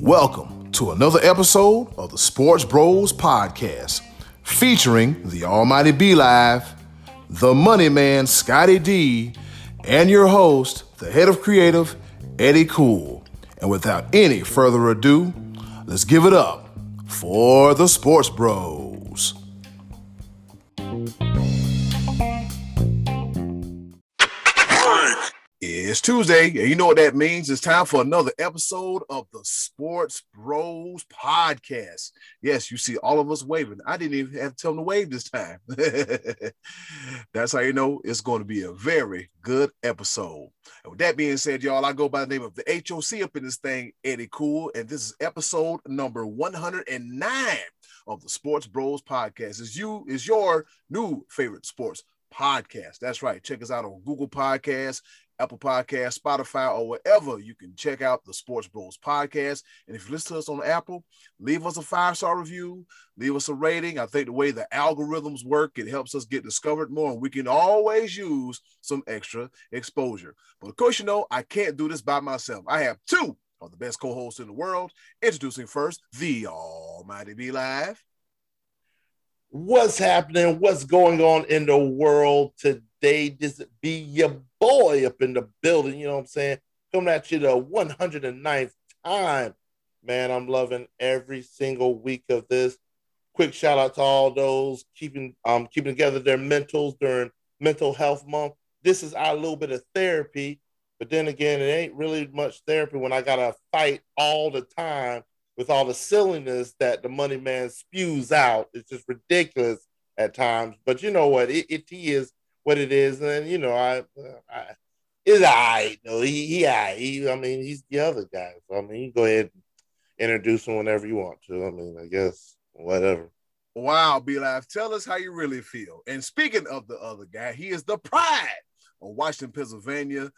Welcome to another episode of the Sports Bros Podcast, featuring the Almighty B Live, the Money Man Scotty D, and your host, the head of creative, Eddy Kool. And without any further ado, let's give it up for the Sports Bros. It's Tuesday, and you know what that means. It's time for another episode of the Sports Bros Podcast. Yes, you see all of us waving. I didn't even have to tell them to wave this time. That's how you know it's going to be a very good episode. And with that being said, y'all, I go by the name of the HOC up in this thing, Eddy Kool, and this is episode number 109 of the Sports Bros Podcast. Is you is your new favorite sports podcast. That's right. Check us out on Google Podcasts, Apple Podcast, Spotify, or wherever you can check out the Sports Bros podcast. And if you listen to us on Apple, leave us a five star review, leave us a rating. I think the way the algorithms work, it helps us get discovered more, and we can always use some extra exposure. But of course, you know, I can't do this by myself. I have two of the best co hosts in the world. Introducing first the Almighty B Live. What's happening? What's going on in the world today? This be your boy up in the building. You know what I'm saying? Coming at you the 109th time. Man, I'm loving every single week of this. Quick shout out to all those keeping um keeping together their mentals during mental health month. This is our little bit of therapy, but then again, it ain't really much therapy when I gotta fight all the time with all the silliness that the money man spews out. It's just ridiculous at times. But you know what? It, it is what it is, and you know, I, I it's all right. No, he, he, he, I mean, he's the other guy. So I mean, you go ahead and introduce him whenever you want to. I mean, I guess whatever. Wow, B Live, tell us how you really feel. And speaking of the other guy, he is the pride of Washington, Pennsylvania,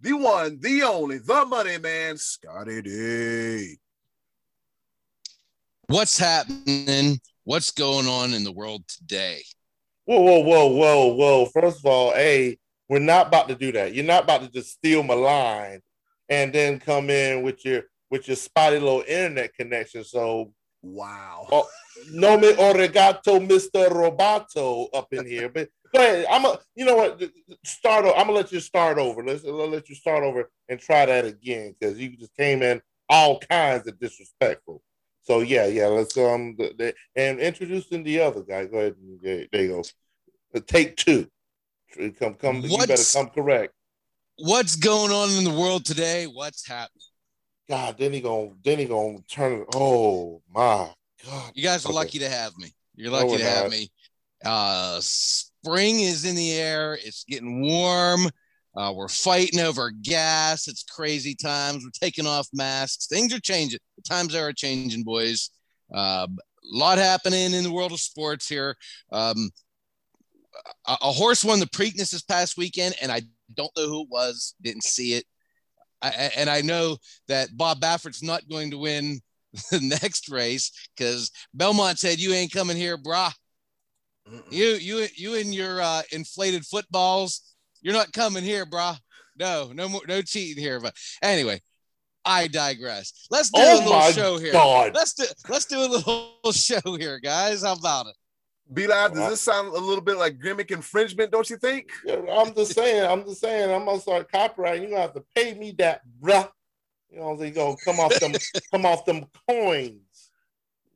the one, the only, the money man, Scotty D. What's happening? What's going on in the world today? Whoa, whoa, whoa, whoa, whoa. First of all, hey, we're not about to do that. You're not about to just steal my line and then come in with your with your spotty little internet connection. So wow. Oh, no me arigato, Mr. Roboto up in here. But go ahead. I'm a you know what? Start I'm gonna let you start over. Let's I'll let you start over and try that again because you just came in all kinds of disrespectful. So yeah, yeah. Let's um the, the, and introducing the other guy. Go ahead. And, there you go. Take two. Come, come. What's, you better come correct. What's going on in the world today? What's happening? God, then he gonna then he gonna turn it. Oh my God! You guys are okay. lucky to have me. You're lucky no, to have me. Uh, spring is in the air. It's getting warm. Uh, we're fighting over gas. It's crazy times. We're taking off masks. Things are changing. The times are changing, boys. Uh, a lot happening in the world of sports here. Um, a, a, horse won the Preakness this past weekend, and I don't know who it was. Didn't see it. I, and I know that Bob Baffert's not going to win the next race because Belmont said, "You ain't coming here, brah. You, you, you, and your uh, inflated footballs." You're not coming here, brah. No, no more, no cheating here. But anyway, I digress. Let's do oh a little show here. God. Let's do let's do a little show here, guys. How about it? B Live. Does this sound a little bit like gimmick infringement? Don't you think? Yeah, I'm just saying. I'm just saying. I'm gonna start copyrighting. You're gonna have to pay me that, bruh. You know, they gonna come off them, come off them coins.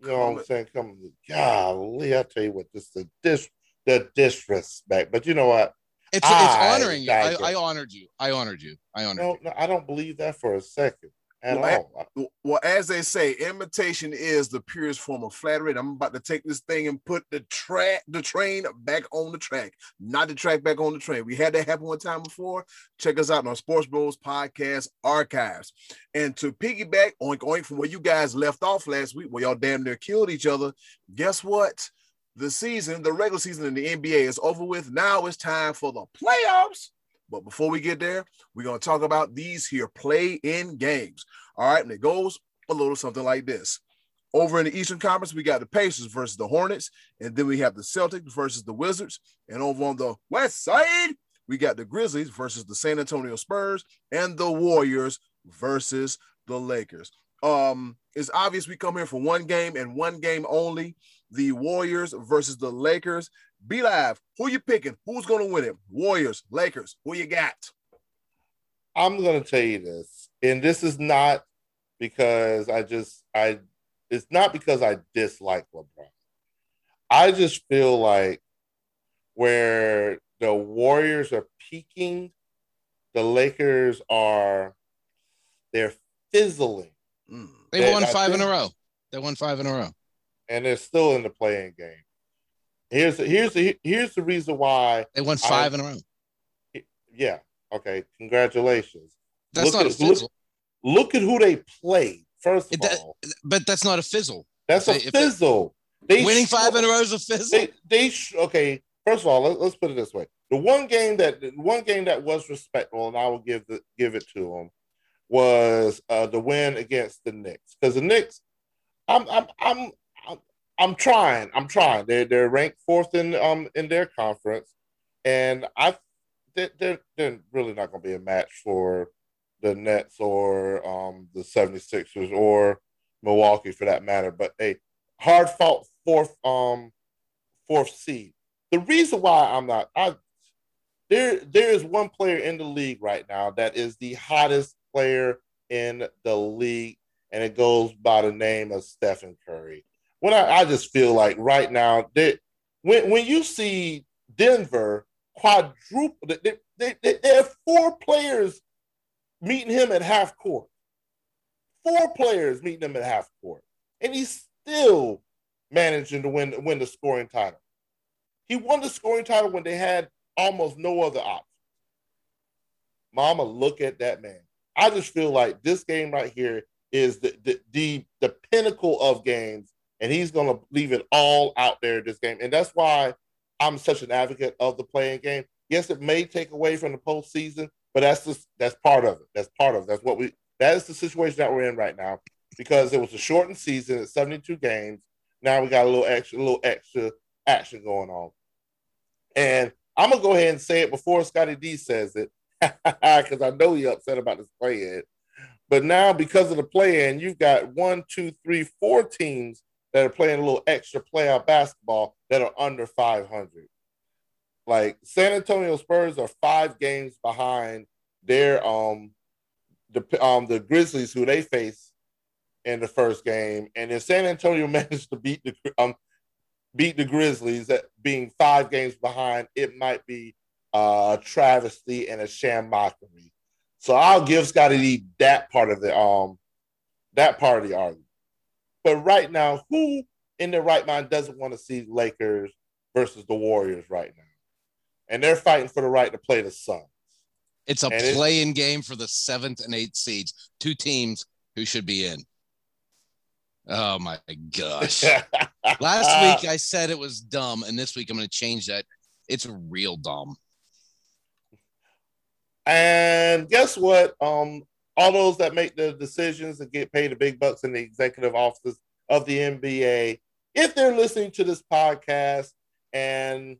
You know what I'm saying? Come, golly, I tell you what, this the dis, the disrespect. But you know what? It's, it's honoring you. I, I, honored you. I honored you. I honored no, you. No, I don't believe that for a second at well, all. well, as they say, imitation is the purest form of flattery. I'm about to take this thing and put the track, the train back on the track, not the track back on the train. We had that happen one time before. Check us out on Sports Bros Podcast Archives. And to piggyback on going from where you guys left off last week, where y'all damn near killed each other, guess what? The season, the regular season in the NBA is over with. Now it's time for the playoffs. But before we get there, we're going to talk about these here play in games. All right. And it goes a little something like this. Over in the Eastern Conference, we got the Pacers versus the Hornets. And then we have the Celtics versus the Wizards. And over on the West side, we got the Grizzlies versus the San Antonio Spurs and the Warriors versus the Lakers. Um, it's obvious we come here for one game and one game only. The Warriors versus the Lakers. B Live. Who you picking? Who's going to win it? Warriors, Lakers. Who you got? I'm going to tell you this, and this is not because I just I. It's not because I dislike LeBron. I just feel like where the Warriors are peaking, the Lakers are they're fizzling. Mm. They, they won five think, in a row. They won five in a row, and they're still in the play-in game. Here's the, here's the here's the reason why they won five I, in a row. Yeah. Okay. Congratulations. That's look not at, a fizzle. Look, look, at who they played. First of all, but that's not a fizzle. That's a fizzle. They winning five in a row is a fizzle. They, they okay. First of all, let, us put it this way: the one game that the one game that was respectable, and I will give the give it to them, was uh, the win against the Knicks. Because the Knicks, I'm I'm I'm I'm, trying. I'm trying. They're they're ranked fourth in um in their conference, and I they're, they're really not going to be a match for the Nets or um the 76ers or Milwaukee for that matter. But a hard fought fourth um fourth seed. The reason why I'm not I there there is one player in the league right now that is the hottest player in the league, and it goes by the name of Stephen Curry. When I, I just feel like right now, that when when you see Denver quadruple, they, they, they, there are four players meeting him at half court. Four players meeting him at half court, and he's still managing to win win the scoring title. He won the scoring title when they had almost no other option. Mama, look at that man. I just feel like this game right here is the the the, the pinnacle of games, and he's gonna leave it all out there this game. And that's why I'm such an advocate of the play-in game. Yes, it may take away from the postseason, but that's just that's part of it. That's part of it. That's what we that is the situation that we're in right now because it was a shortened season, at 72 games. Now we got a little extra, a little extra action going on. And I'm gonna go ahead and say it before Scotty D says it because I know you're upset about this play in. But now, because of the play in, you've got one, two, three, four teams that are playing a little extra playoff basketball that are under 500. Like San Antonio Spurs are five games behind their um the um the Grizzlies who they face in the first game, and if San Antonio managed to beat the um beat the Grizzlies at being five games behind, it might be uh, a travesty and a sham mockery. So I'll give Scotty D that part of the um that part of the argument. But right now, who in their right mind doesn't want to see Lakers versus the Warriors right now? And they're fighting for the right to play the Suns. It's a play-in game for the seventh and eighth seeds, two teams who should be in. Oh my gosh. Last week I said it was dumb, and this week I'm going to change that. It's real dumb. And guess what? Um, all those that make the decisions and get paid the big bucks in the executive offices of the NBA, if they're listening to this podcast and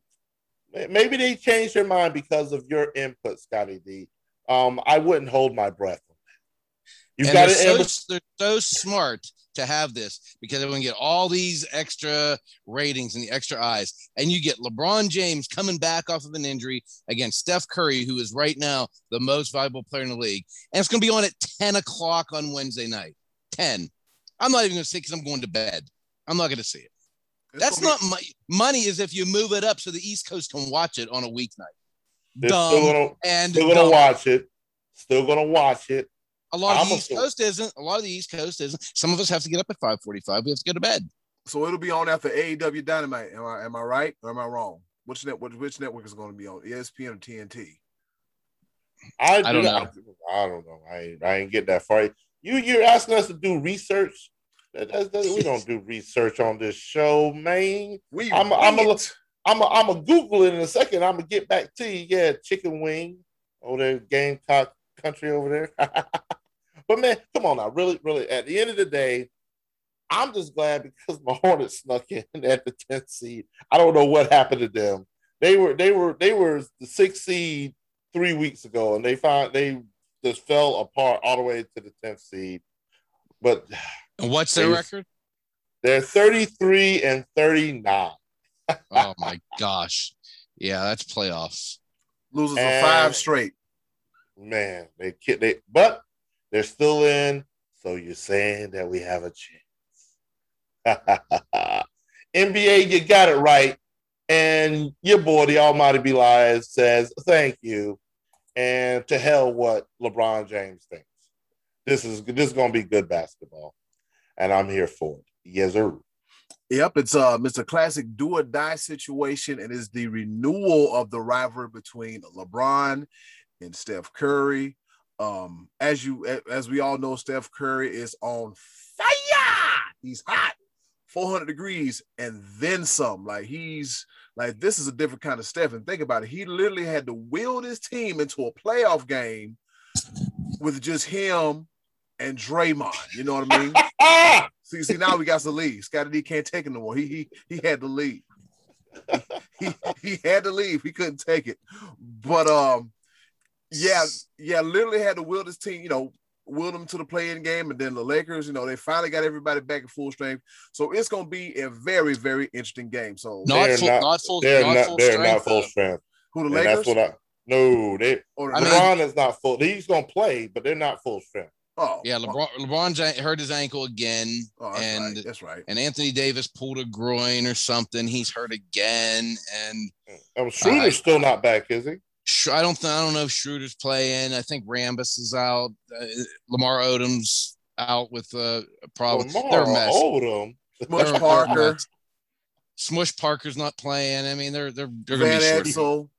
maybe they changed their mind because of your input, Scotty D, um, I wouldn't hold my breath on that. And got they're, so, they're so smart to have this because they're going to get all these extra ratings and the extra eyes. And you get LeBron James coming back off of an injury against Steph Curry, who is right now the most valuable player in the league. And it's going to be on at 10 o'clock on Wednesday night. 10. I'm not even going to say because I'm going to bed. I'm not going to see it. It's That's not my money. Is if you move it up so the East Coast can watch it on a weeknight. Dumb still gonna, and still gonna watch it. Still gonna watch it. A lot of I'm the East Coast isn't. A lot of the East Coast isn't. Some of us have to get up at 5:45. We have to go to bed. So it'll be on after AEW Dynamite. Am I am I right or am I wrong? Which network which network is going to be on? ESPN or TNT? I, I don't know. I, I, don't know. I I ain't get that far. You you're asking us to do research. That, that, that, we don't do research on this show, man. We I'm I'm a, I'm a, I'm a Google it in a second. I'm gonna get back to you. Yeah, chicken wing over there, Gamecock country over there. But man, come on now, really, really. At the end of the day, I'm just glad because my Hornets snuck in at the 10th seed. I don't know what happened to them. They were they were they were the sixth seed three weeks ago, and they found they just fell apart all the way to the tenth seed. But and what's their record? They're thirty three and thirty nine. oh my gosh! Yeah, that's playoffs. Loses and, five straight. Man, they kid they but they're still in. So you're saying that we have a chance. NBA, you got it right. And your boy, the Almighty B Live, says, thank you. And to hell what LeBron James thinks. This is this is gonna be good basketball. And I'm here for it. Yes, sir. Yep, it's uh it's a classic do or die situation, and is the renewal of the rivalry between LeBron and Steph Curry. Um, as you as we all know, Steph Curry is on fire. He's hot, 400 degrees, and then some. Like he's like this is a different kind of Steph. And think about it, he literally had to wield his team into a playoff game with just him and Draymond. You know what I mean? see, see, now we got to lead. Scotty D can't take it no more. He he he had to leave. he, he had to leave. He couldn't take it. But um yeah, yeah, literally had to will this team, you know, will them to the play-in game, and then the Lakers, you know, they finally got everybody back in full strength. So it's going to be a very, very interesting game. So not full, not, not full, they're not, full they're strength, not full strength. Who the and Lakers? That's what I. No, they. Or, LeBron mean, is not full. He's going to play, but they're not full strength. Oh, yeah, LeBron LeBron hurt his ankle again, oh, that's and right. that's right. And Anthony Davis pulled a groin or something. He's hurt again, and I'm Schroeder's uh, still not back, is he? I don't th- I don't know if Schroeder's playing. I think Rambis is out. Uh, Lamar Odom's out with uh, a problem. Lamar mess. Odom. Smush Parker. Smush Parker's not playing. I mean, they're they're they're Van gonna be Exel,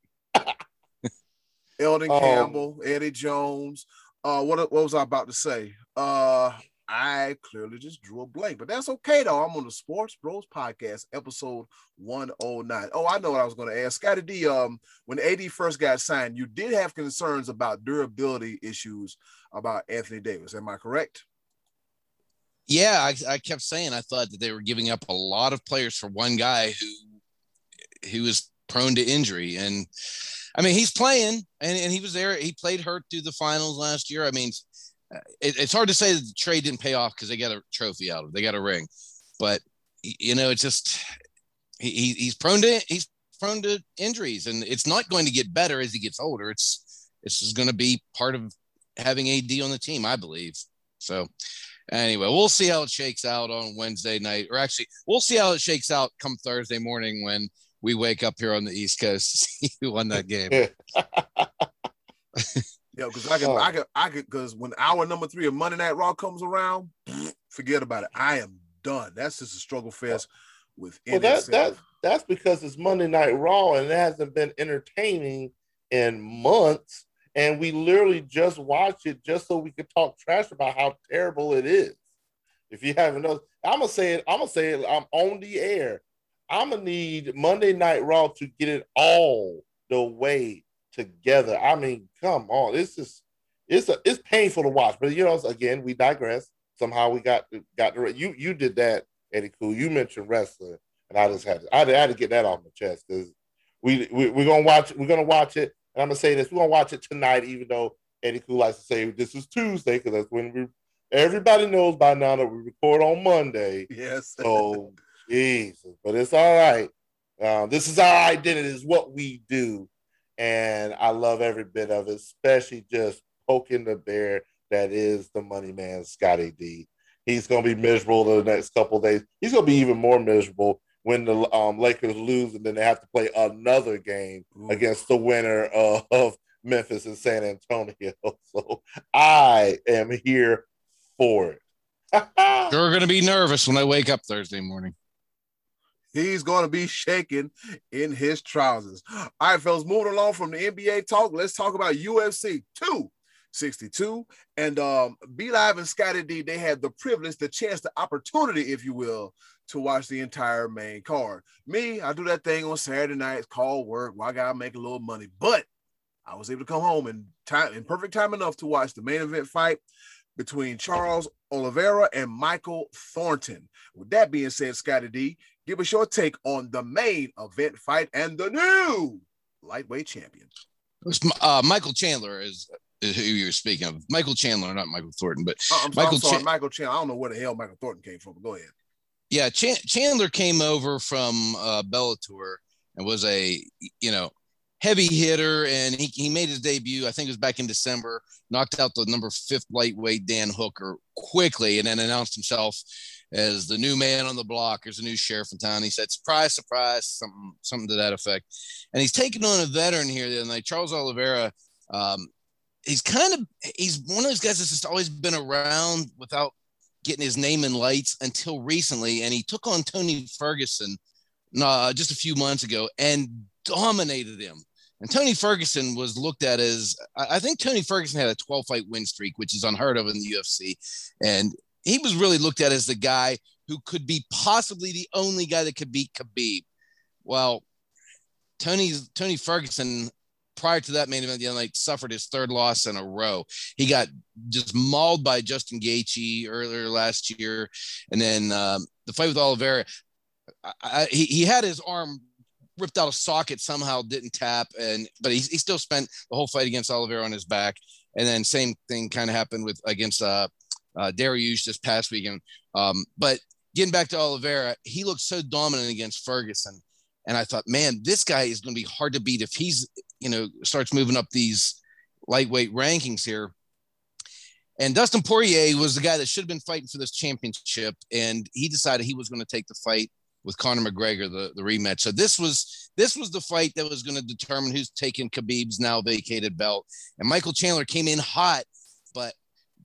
Elden um, Campbell, Eddie Jones. Uh, what what was I about to say? Uh, I clearly just drew a blank, but that's okay though. I'm on the Sports Bros podcast, episode 109. Oh, I know what I was going to ask. Scotty D, um, when AD first got signed, you did have concerns about durability issues about Anthony Davis. Am I correct? Yeah, I, I kept saying I thought that they were giving up a lot of players for one guy who who was prone to injury. And I mean, he's playing and, and he was there. He played hurt through the finals last year. I mean, it, it's hard to say the trade didn't pay off because they got a trophy out of it. They got a ring, but you know, it's just he, he's prone to he's prone to injuries, and it's not going to get better as he gets older. It's this is going to be part of having AD on the team, I believe. So anyway, we'll see how it shakes out on Wednesday night, or actually, we'll see how it shakes out come Thursday morning when we wake up here on the East Coast to see who won that game. Yeah, because I can, oh. I can, I can, because when hour number three of Monday Night Raw comes around, forget about it. I am done. That's just a struggle fest with. Well, that, that that's because it's Monday Night Raw and it hasn't been entertaining in months, and we literally just watch it just so we could talk trash about how terrible it is. If you haven't noticed, I'm gonna say it. I'm gonna say it. I'm on the air. I'm gonna need Monday Night Raw to get it all the way together. I mean, come on, it's just it's a, it's painful to watch. But you know, again, we digress. Somehow we got got the you you did that, Eddy Kool. You mentioned wrestling, and I just had to, I had to get that off my chest because we, we we're gonna watch we're gonna watch it. And I'm gonna say this: we're gonna watch it tonight, even though Eddy Kool likes to say this is Tuesday because that's when we. Everybody knows by now that we record on Monday. Yes. So Jesus, but it's all right. Uh, this is our identity. Is what we do and I love every bit of it, especially just poking the bear that is the money man, Scotty D. He's going to be miserable the next couple days. He's going to be even more miserable when the um, Lakers lose and then they have to play another game Ooh. against the winner of, of Memphis and San Antonio. So I am here for it. You're going to be nervous when I wake up Thursday morning. He's going to be shaking in his trousers. All right, fellas, moving along from the NBA talk, let's talk about UFC 262. And um, B Live and Scotty D, they had the privilege, the chance, the opportunity, if you will, to watch the entire main card. Me, I do that thing on Saturday nights, call work, well, I gotta make a little money. But I was able to come home in time in perfect time enough to watch the main event fight between Charles Oliveira and Michael Thornton. With that being said, Scotty D, give us your take on the main event fight and the new lightweight champion. uh, Michael Chandler is, who you're speaking of. Michael Chandler, not Michael Thornton, but oh, I'm, Michael I'm sorry, Ch- Michael Chandler. I don't know where the hell Michael Thornton came from. Go ahead. Yeah, Ch- Chandler came over from uh, Bellator and was a you know heavy hitter, and he, he made his debut. I think it was back in December. Knocked out the number fifth lightweight Dan Hooker quickly, and then announced himself as the new man on the block. as a new sheriff in town. He said, "Surprise, surprise," something something to that effect. And he's taking on a veteran here tonight, Charles Oliveira. Um, he's kind of he's one of those guys that's just always been around without getting his name in lights until recently, and he took on Tony Ferguson uh, just a few months ago and dominated him. And Tony Ferguson was looked at as I think Tony Ferguson had a 12 fight win streak, which is unheard of in the UFC. And he was really looked at as the guy who could be possibly the only guy that could beat Khabib. Well, Tony's Tony Ferguson prior to that main event the other night suffered his third loss in a row. He got just mauled by Justin Gaethje earlier last year, and then um, the fight with Oliveira. I, I, he, he had his arm ripped out of socket somehow didn't tap and but he, he still spent the whole fight against Oliveira on his back and then same thing kind of happened with against uh uh Dariush this past weekend um but getting back to Oliveira he looked so dominant against Ferguson and I thought man this guy is going to be hard to beat if he's you know starts moving up these lightweight rankings here and Dustin Poirier was the guy that should have been fighting for this championship and he decided he was going to take the fight with Conor McGregor, the, the rematch. So this was this was the fight that was going to determine who's taking Khabib's now vacated belt. And Michael Chandler came in hot,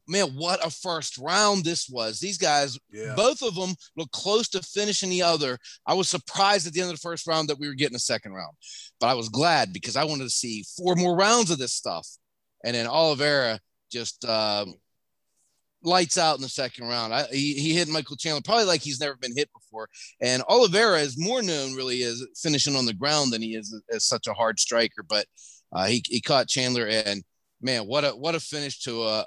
man, what a first round this was. These guys, yeah. both of them look close to finishing the other. I was surprised at the end of the first round that we were getting a second round, but I was glad because I wanted to see four more rounds of this stuff. And then Oliveira just um, lights out in the second round. I, he, he hit Michael Chandler probably like he's never been hit before. And Oliveira is more known really as finishing on the ground than he is as such a hard striker. But uh, he, he caught Chandler and man, what a what a finish to a.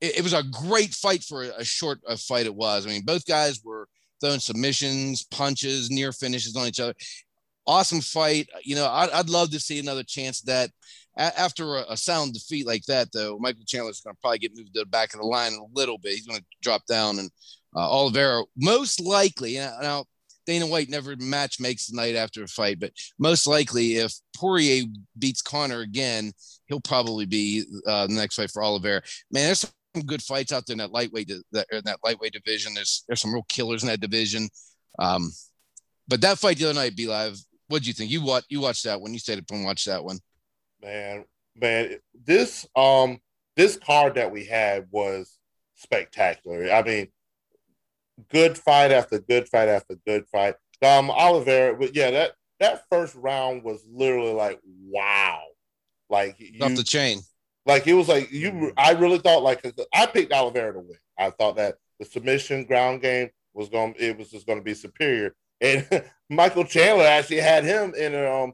It, it was a great fight for a, a short a fight. It was. I mean, both guys were throwing submissions, punches, near finishes on each other. Awesome fight. You know, I'd, I'd love to see another chance that after a, a, sound defeat like that, though, Michael Chandler's going to probably get moved to the back of the line a little bit. He's going to drop down, and uh, Oliveira most likely. Now, Dana White never match makes the night after a fight, but most likely, if Poirier beats Conor again, he'll probably be uh, the next fight for Oliveira. Man, there's good fights out there in that lightweight that, in that lightweight division. There's there's some real killers in that division. Um, but that fight the other night, B Live, what do you think? You watch you watched that one? You stayed up and watched that one man, man, this um this card that we had was spectacular. I mean, good fight after good fight after good fight. Um, Oliveira, but yeah, that that first round was literally like wow, like you, off the chain. Like it was like you. I really thought like I picked Oliveira to win. I thought that the submission ground game was going. It was just going to be superior. And Michael Chandler actually had him in um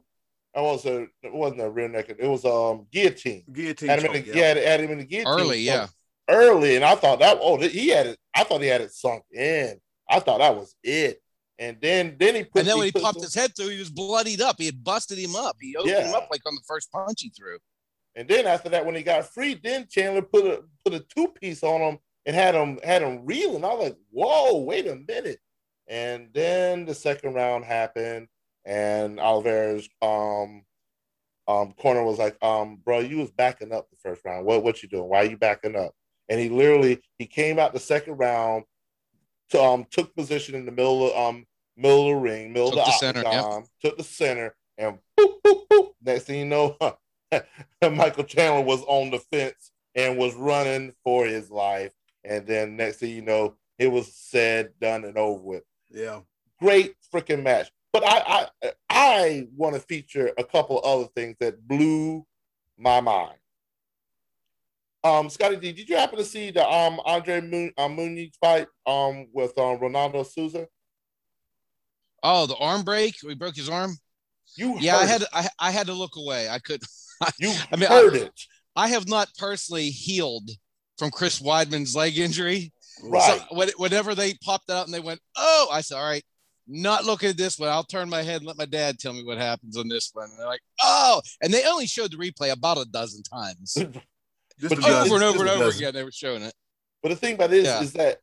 I was a it wasn't a real naked. It was um guillotine. Guillotine. Had him, in the, yeah. had, had him in the guillotine early, yeah. Early, and I thought that oh he had it. I thought he had it sunk in. I thought that was it. And then then he put, and then when he, he popped his head through, he was bloodied up. He had busted him up. He opened yeah. him up like on the first punch he threw. And then after that, when he got free, then Chandler put a put a two piece on him and had him had him reeling. I was like, whoa, wait a minute. And then the second round happened and Oliveira's um um corner was like, um, bro, you was backing up the first round. What what you doing? Why are you backing up? And he literally he came out the second round, to, um, took position in the middle of um middle of the ring, middle took of the, the center, yep. took the center, and boop, boop, boop. Next thing you know, Michael Chandler was on the fence and was running for his life. And then next thing you know, it was said, done, and over with. Yeah. Great freaking match. But I I, I want to feature a couple other things that blew my mind. Um, Scotty D, did you happen to see the um Andre Moon, uh, Muniz fight um with um Ronaldo Souza? Oh, the arm break. We broke his arm. You yeah, I had I, I had to look away. I could. You I mean, heard I, it. I have not personally healed from Chris Weidman's leg injury. Right. So whenever they popped out and they went, oh, I said, all right, not looking at this one. I'll turn my head and let my dad tell me what happens on this one. And they're like, oh, and they only showed the replay about a dozen times. but over and over and over again, they were showing it. But the thing about this yeah. is that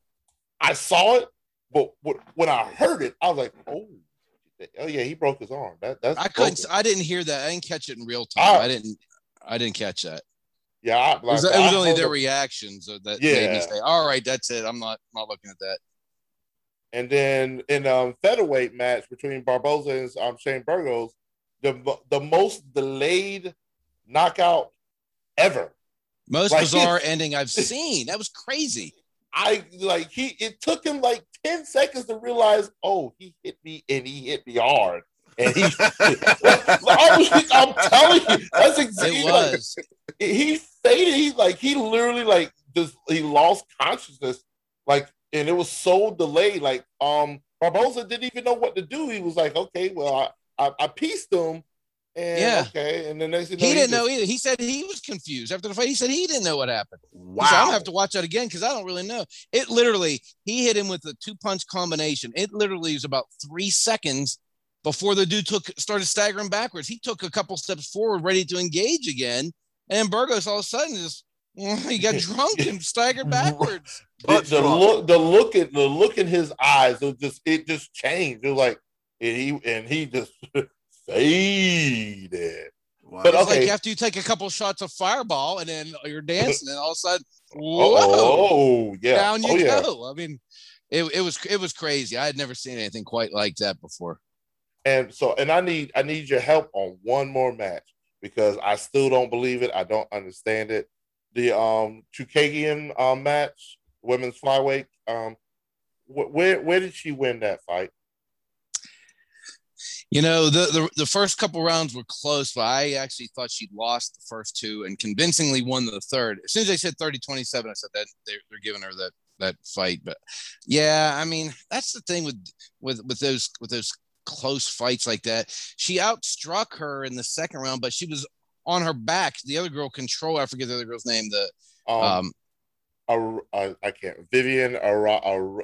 I saw it, but when I heard it, I was like, oh, oh yeah, he broke his arm. That that's I couldn't. I didn't hear that. I didn't catch it in real time. I, I didn't. I didn't catch that. Yeah, I, like, it was, it was only their reactions that yeah. made me say, "All right, that's it. I'm not not looking at that." And then in um featherweight match between Barboza and um, Shane Burgos, the the most delayed knockout ever. Most like, bizarre ending I've seen. That was crazy. I like he it took him like 10 seconds to realize, oh, he hit me and he hit me hard. And he I'm telling you, that's exactly it was. Like, he faded, he like he literally like just he lost consciousness, like, and it was so delayed. Like um Barboza didn't even know what to do. He was like, okay, well, I I, I pieced him and, yeah. Okay. And the next thing he, he didn't just... know either. He said he was confused after the fight. He said he didn't know what happened. Wow. Said, I don't have to watch that again because I don't really know. It literally, he hit him with a two punch combination. It literally was about three seconds before the dude took started staggering backwards. He took a couple steps forward, ready to engage again. And Burgos all of a sudden just he got drunk and staggered backwards. the, the look, the look at the look in his eyes, it just it just changed. It was like and he and he just faded. Wow. But okay. like after you take a couple shots of fireball and then you're dancing, and all of a sudden, whoa, oh yeah, down you oh, go. Yeah. I mean, it, it was it was crazy. I had never seen anything quite like that before. And so, and I need I need your help on one more match because I still don't believe it. I don't understand it. The um Chookagian um match, women's flyweight. Um, wh- where where did she win that fight? You know, the, the, the first couple rounds were close, but I actually thought she'd lost the first two and convincingly won the third. As soon as they said 30 27, I said that they're, they're giving her that that fight. But yeah, I mean, that's the thing with with with those with those close fights like that. She outstruck her in the second round, but she was on her back. The other girl control, I forget the other girl's name. The um, um I, I can't Vivian Ara,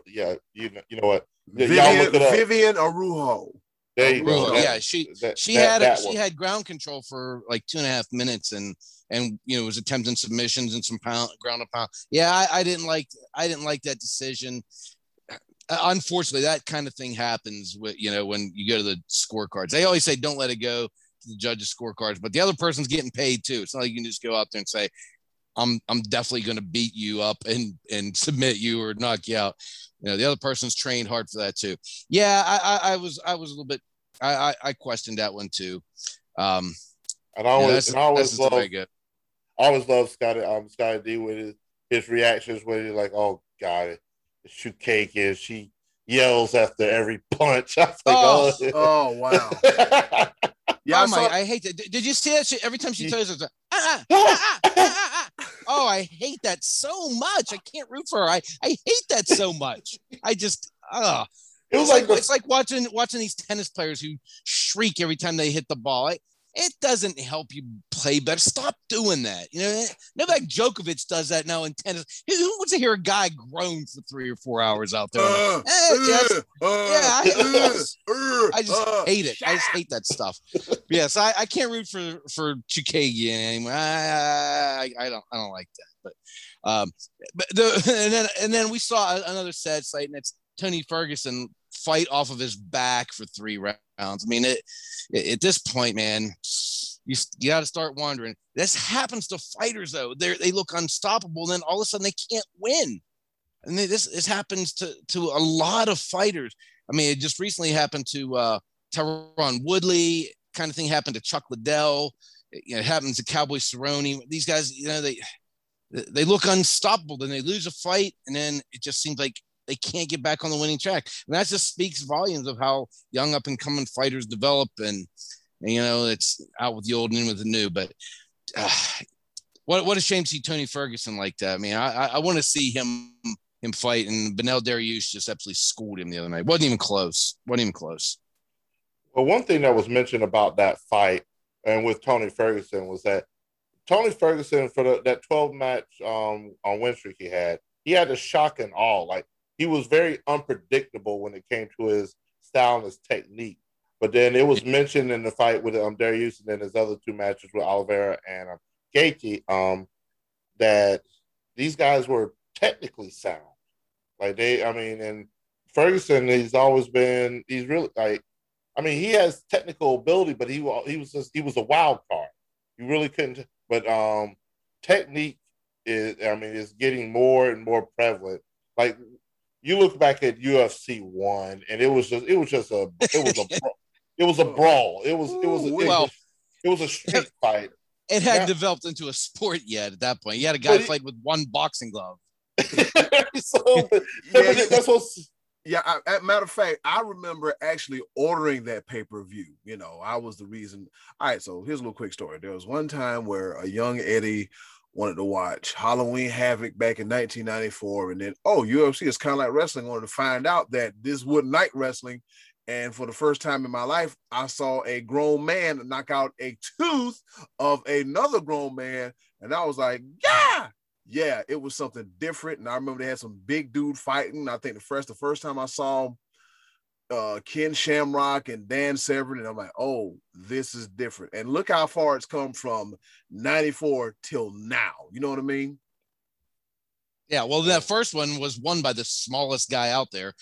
yeah, you know, you know what? Vivian, Vivian Araujo. There you go. That, yeah, she that, she that, had she had ground control for like two and a half minutes, and and you know was attempting submissions and some pound ground and pound. Yeah, I, I didn't like I didn't like that decision. Uh, unfortunately, that kind of thing happens with you know when you go to the scorecards. They always say don't let it go to the judges' scorecards, but the other person's getting paid too. It's not like you can just go out there and say, I'm I'm definitely going to beat you up and and submit you or knock you out. You know, the other person's trained hard for that too. Yeah, I I, I was I was a little bit I, I, I questioned that one too. Um, and I always, yeah, and I always love, I always love Scotty, um, Scotty D with his, his reactions when he's like, "Oh God, shoot cake is." She yells after every punch. I was like, "Oh, oh, oh wow." Yeah, oh my, I hate that. Did you see that shit every time she tells us, ah, ah, ah, oh, I hate that so much. I can't root for her. I, I hate that so much. I just, oh, it was it's like, like it's like watching watching these tennis players who shriek every time they hit the ball. It, it doesn't help you play better. Stop doing that. You know, like Djokovic does that now in tennis. Who wants to hear a guy groan for three or four hours out there? Uh, eh, just, uh, yeah, I, uh, I just uh, hate it. I just hate that stuff. yes, I, I can't root for for Chookagian anymore. I, I, I don't I don't like that. But um, but the and then and then we saw another sad sight, and it's Tony Ferguson fight off of his back for three rounds. I mean, it, it at this point, man, you, you got to start wondering. This happens to fighters though. They they look unstoppable, and then all of a sudden they can't win. And they, this this happens to to a lot of fighters. I mean, it just recently happened to uh, Tyron Woodley. Kind of thing happened to Chuck Liddell. It, you know, it happens to Cowboy Cerrone. These guys, you know, they they look unstoppable. Then they lose a fight, and then it just seems like they can't get back on the winning track. And that just speaks volumes of how young up and coming fighters develop. And, and, you know, it's out with the old and in with the new. But uh, what what a shame to see Tony Ferguson like that. I mean, I I, want to see him him fight. And Beneil Dariush just absolutely schooled him the other night. wasn't even close. wasn't even close. Well, one thing that was mentioned about that fight and with Tony Ferguson was that Tony Ferguson for the, that 12 match um, on win streak he had, he had a shock and all. Like he was very unpredictable when it came to his style and his technique. But then it was mentioned in the fight with um, Darius and then his other two matches with Oliveira and um, Gaethje um, that these guys were technically sound. Like they, I mean, and Ferguson, he's always been, he's really like, I mean, he has technical ability, but he he was just he was a wild card. You really couldn't. But um, technique is, I mean, is getting more and more prevalent. Like you look back at UFC one, and it was just it was just a it was a it was a brawl. It was it was a, it, well, was, it was a street fight. It had yeah. developed into a sport yet at that point. You had a guy fight with one boxing glove. so, yeah, that's what. Yeah, I, matter of fact, I remember actually ordering that pay per view. You know, I was the reason. All right, so here's a little quick story. There was one time where a young Eddie wanted to watch Halloween Havoc back in 1994, and then oh, UFC is kind of like wrestling. Wanted to find out that this would night wrestling, and for the first time in my life, I saw a grown man knock out a tooth of another grown man, and I was like, yeah, yeah, it was something different. And I remember they had some big dude fighting. I think the first the first time I saw uh, Ken Shamrock and Dan Severn, and I'm like, oh, this is different. And look how far it's come from 94 till now. You know what I mean? Yeah, well, that first one was won by the smallest guy out there,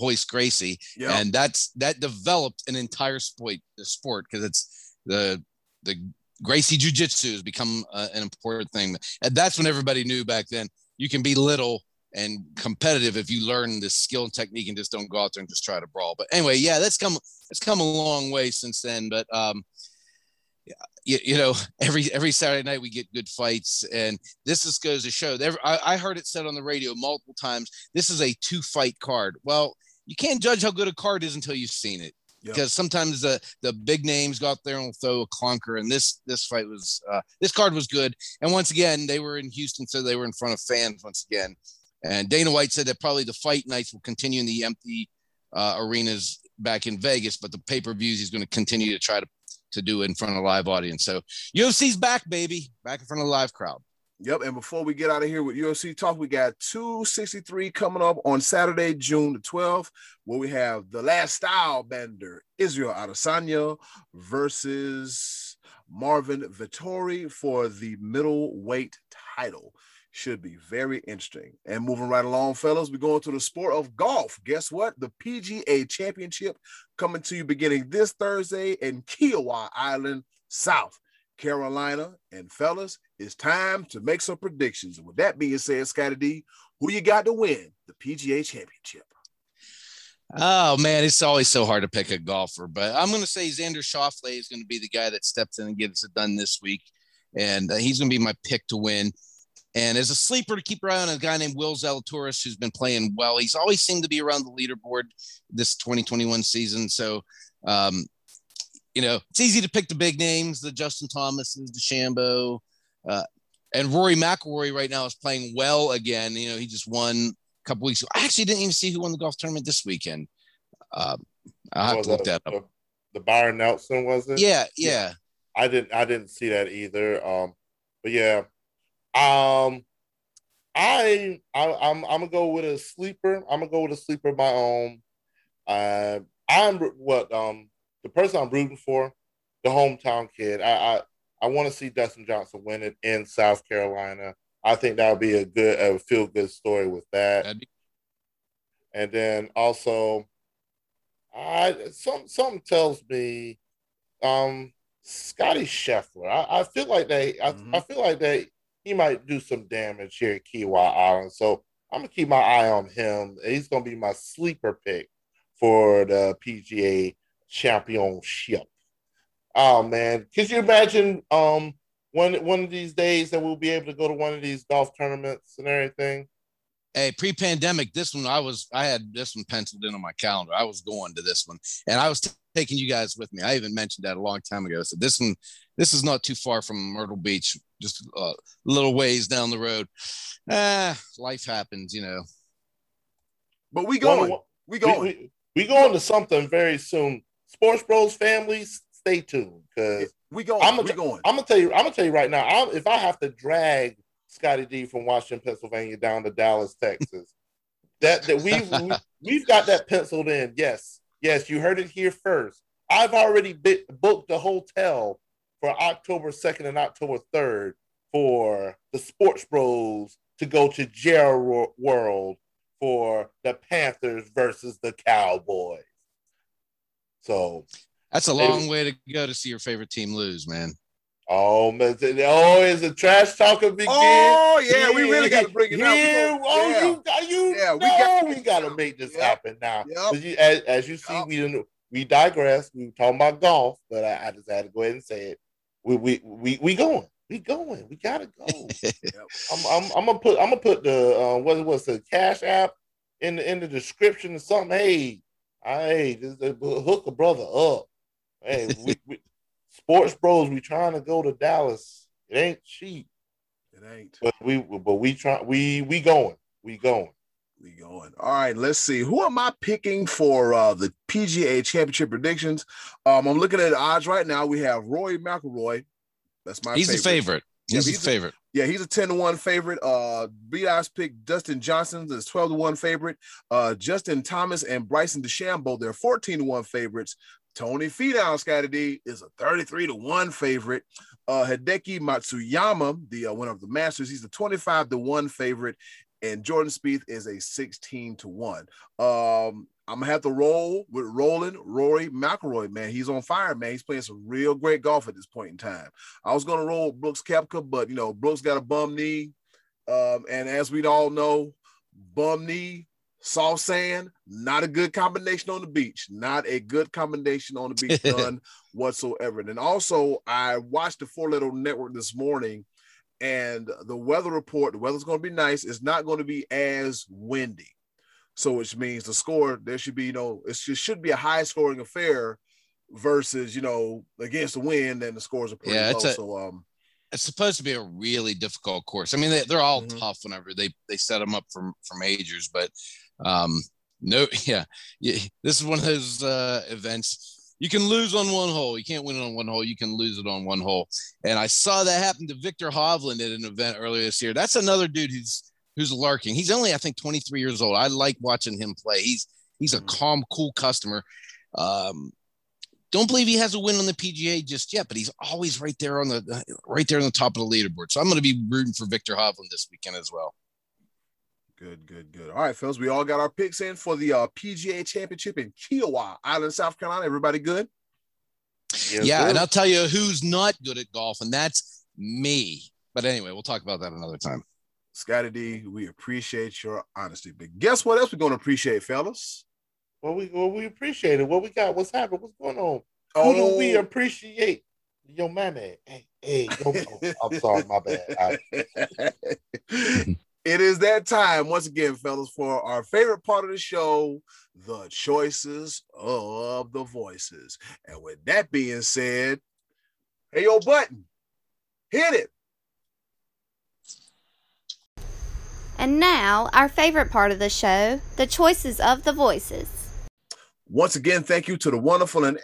Royce Gracie, yep. and that's that developed an entire sport. The sport because it's the the Gracie Jiu Jitsu has become uh, an important thing, and that's when everybody knew back then. You can be little and competitive if you learn this skill and technique and just don't go out there and just try to brawl. But anyway, yeah, that's come it's come a long way since then. But um, you, you know, every every Saturday night we get good fights, and this just goes to show. That I, I heard it said on the radio multiple times. This is a two fight card. Well, you can't judge how good a card is until you've seen it. Yep. Because sometimes the the big names go out there and throw a clunker, and this this fight was uh, this card was good. And once again, they were in Houston, so they were in front of fans once again. And Dana White said that probably the fight nights will continue in the empty uh, arenas back in Vegas, but the pay per views he's going to continue to try to to do in front of a live audience. So UFC's back, baby, back in front of a live crowd. Yep. And before we get out of here with UFC talk, we got 263 coming up on Saturday, June the 12th, where we have the last style bender, Israel Adesanya versus Marvin Vettori for the middleweight title. Should be very interesting. And moving right along, fellas, we're going to the sport of golf. Guess what? The PGA Championship coming to you beginning this Thursday in Kiawah Island, South Carolina. And fellas, it's time to make some predictions. With that being said, Scotty D, who you got to win the PGA Championship? Oh man, it's always so hard to pick a golfer, but I'm going to say Xander Schauffele is going to be the guy that steps in and gets it done this week, and uh, he's going to be my pick to win. And as a sleeper to keep around, a guy named Will Zalatoris who's been playing well. He's always seemed to be around the leaderboard this 2021 season. So um, you know, it's easy to pick the big names, the Justin Thomases, DeChambeau, uh, and Rory McIlroy right now is playing well again. You know, he just won a couple weeks ago. I actually didn't even see who won the golf tournament this weekend. Uh, I have to look that, up. The, the Byron Nelson was it? Yeah, yeah. I didn't. I didn't see that either. Um, but yeah, um, I, I I'm I'm gonna go with a sleeper. I'm gonna go with a sleeper of my own. Uh, I'm what um the person I'm rooting for, the hometown kid. I I, I want to see Dustin Johnson win it in South Carolina. I think that would be a good, a feel good story with that. Be- and then also, I some something tells me, um, Scottie Scheffler. I, I feel like they, mm-hmm. I, I feel like they, he might do some damage here at Kiawah Island. So I'm gonna keep my eye on him. He's gonna be my sleeper pick for the PGA championship. Oh man, could you imagine um one one of these days that we'll be able to go to one of these golf tournaments and everything? Hey, pre-pandemic, this one I was I had this one penciled in on my calendar. I was going to this one, and I was t- taking you guys with me. I even mentioned that a long time ago. So this one, this is not too far from Myrtle Beach, just a little ways down the road. Ah, life happens, you know. But we going. Well, we going. We, we, we going to something very soon. Sports Bros families, stay tuned because we going. I'm gonna, we going. I'm gonna tell you. I'm gonna tell you right now. I'm, if I have to drag Scotty D from Washington, Pennsylvania down to Dallas, Texas, that that we've we, we've got that penciled in. Yes, Yes, you heard it here first. I've already booked the hotel for October 2nd and October 3rd for the Sports Bros to go to Jerry World for the Panthers versus the Cowboys. So that's a long it, way to go to see your favorite team lose, man. Oh, man. Oh, is the trash talker begin? Oh, yeah, we really got to bring it up. Oh, yeah. you, you yeah, we got, we got to make this yep. happen now. Yep. You, as, as, you see, yep. we we digress. We were talking about golf, but I, I, just had to go ahead and say it. We we we we going. We going. We gotta go. I'm, I'm, I'm gonna put I'm gonna put the uh, what was the cash app in the in the description or something. Hey, hey, just, uh, hook a brother up. Hey, we, we, sports bros, we trying to go to Dallas. It ain't cheap. It ain't. But we but we try we we going. We going. We going. All right, let's see. Who am I picking for uh the PGA championship predictions? Um, I'm looking at the odds right now. We have Rory McIlroy. That's my he's favorite. the favorite. He's, yeah, he's the favorite. A, yeah, he's a 10 to 1 favorite. Uh B.I.'s pick Dustin Johnson is 12 to 1 favorite. Uh Justin Thomas and Bryson DeChambeau, they're 14 to 1 favorites. Tony Finau, Scotty D, is a 33 to 1 favorite. Uh, Hideki Matsuyama, the uh, winner of the Masters, he's a 25 to 1 favorite. And Jordan Spieth is a 16 to 1. Um, I'm gonna have to roll with Roland Rory McIlroy, man. He's on fire, man. He's playing some real great golf at this point in time. I was gonna roll Brooks Koepka, but you know, Brooks got a bum knee. Um, and as we all know, bum knee soft sand, not a good combination on the beach. Not a good combination on the beach, none whatsoever. And also, I watched the Four Little Network this morning, and the weather report, the weather's going to be nice. It's not going to be as windy. So, which means the score, there should be, you know, it should be a high scoring affair versus, you know, against the wind, and the scores are pretty yeah, low. A- so, um, it's supposed to be a really difficult course. I mean, they, are all mm-hmm. tough whenever they they set them up for for majors, but um, no, yeah, yeah, this is one of those uh, events. You can lose on one hole. You can't win it on one hole. You can lose it on one hole. And I saw that happen to Viktor Hovland at an event earlier this year. That's another dude who's who's lurking. He's only, I think, 23 years old. I like watching him play. He's he's a mm-hmm. calm, cool customer. Um, don't believe he has a win on the PGA just yet, but he's always right there on the right there on the top of the leaderboard. So I'm going to be rooting for Viktor Hovland this weekend as well. Good, good, good. All right, fellas, we all got our picks in for the uh, PGA Championship in Kiawah Island, South Carolina. Everybody good? Yes, yeah, sir. and I'll tell you who's not good at golf, and that's me. But anyway, we'll talk about that another time. Scotty D, we appreciate your honesty. But guess what else we're going to appreciate, fellas? Well, we well, we appreciate it. What we got? What's happening? What's going on? Oh, Who do we oh. appreciate? Yo, man, hey, hey, yo, I'm sorry, my bad. I... It is that time once again, fellas, for our favorite part of the show, the choices of the voices. And with that being said, hey, yo, button, hit it. And now, our favorite part of the show, the choices of the voices. Once again, thank you to the wonderful and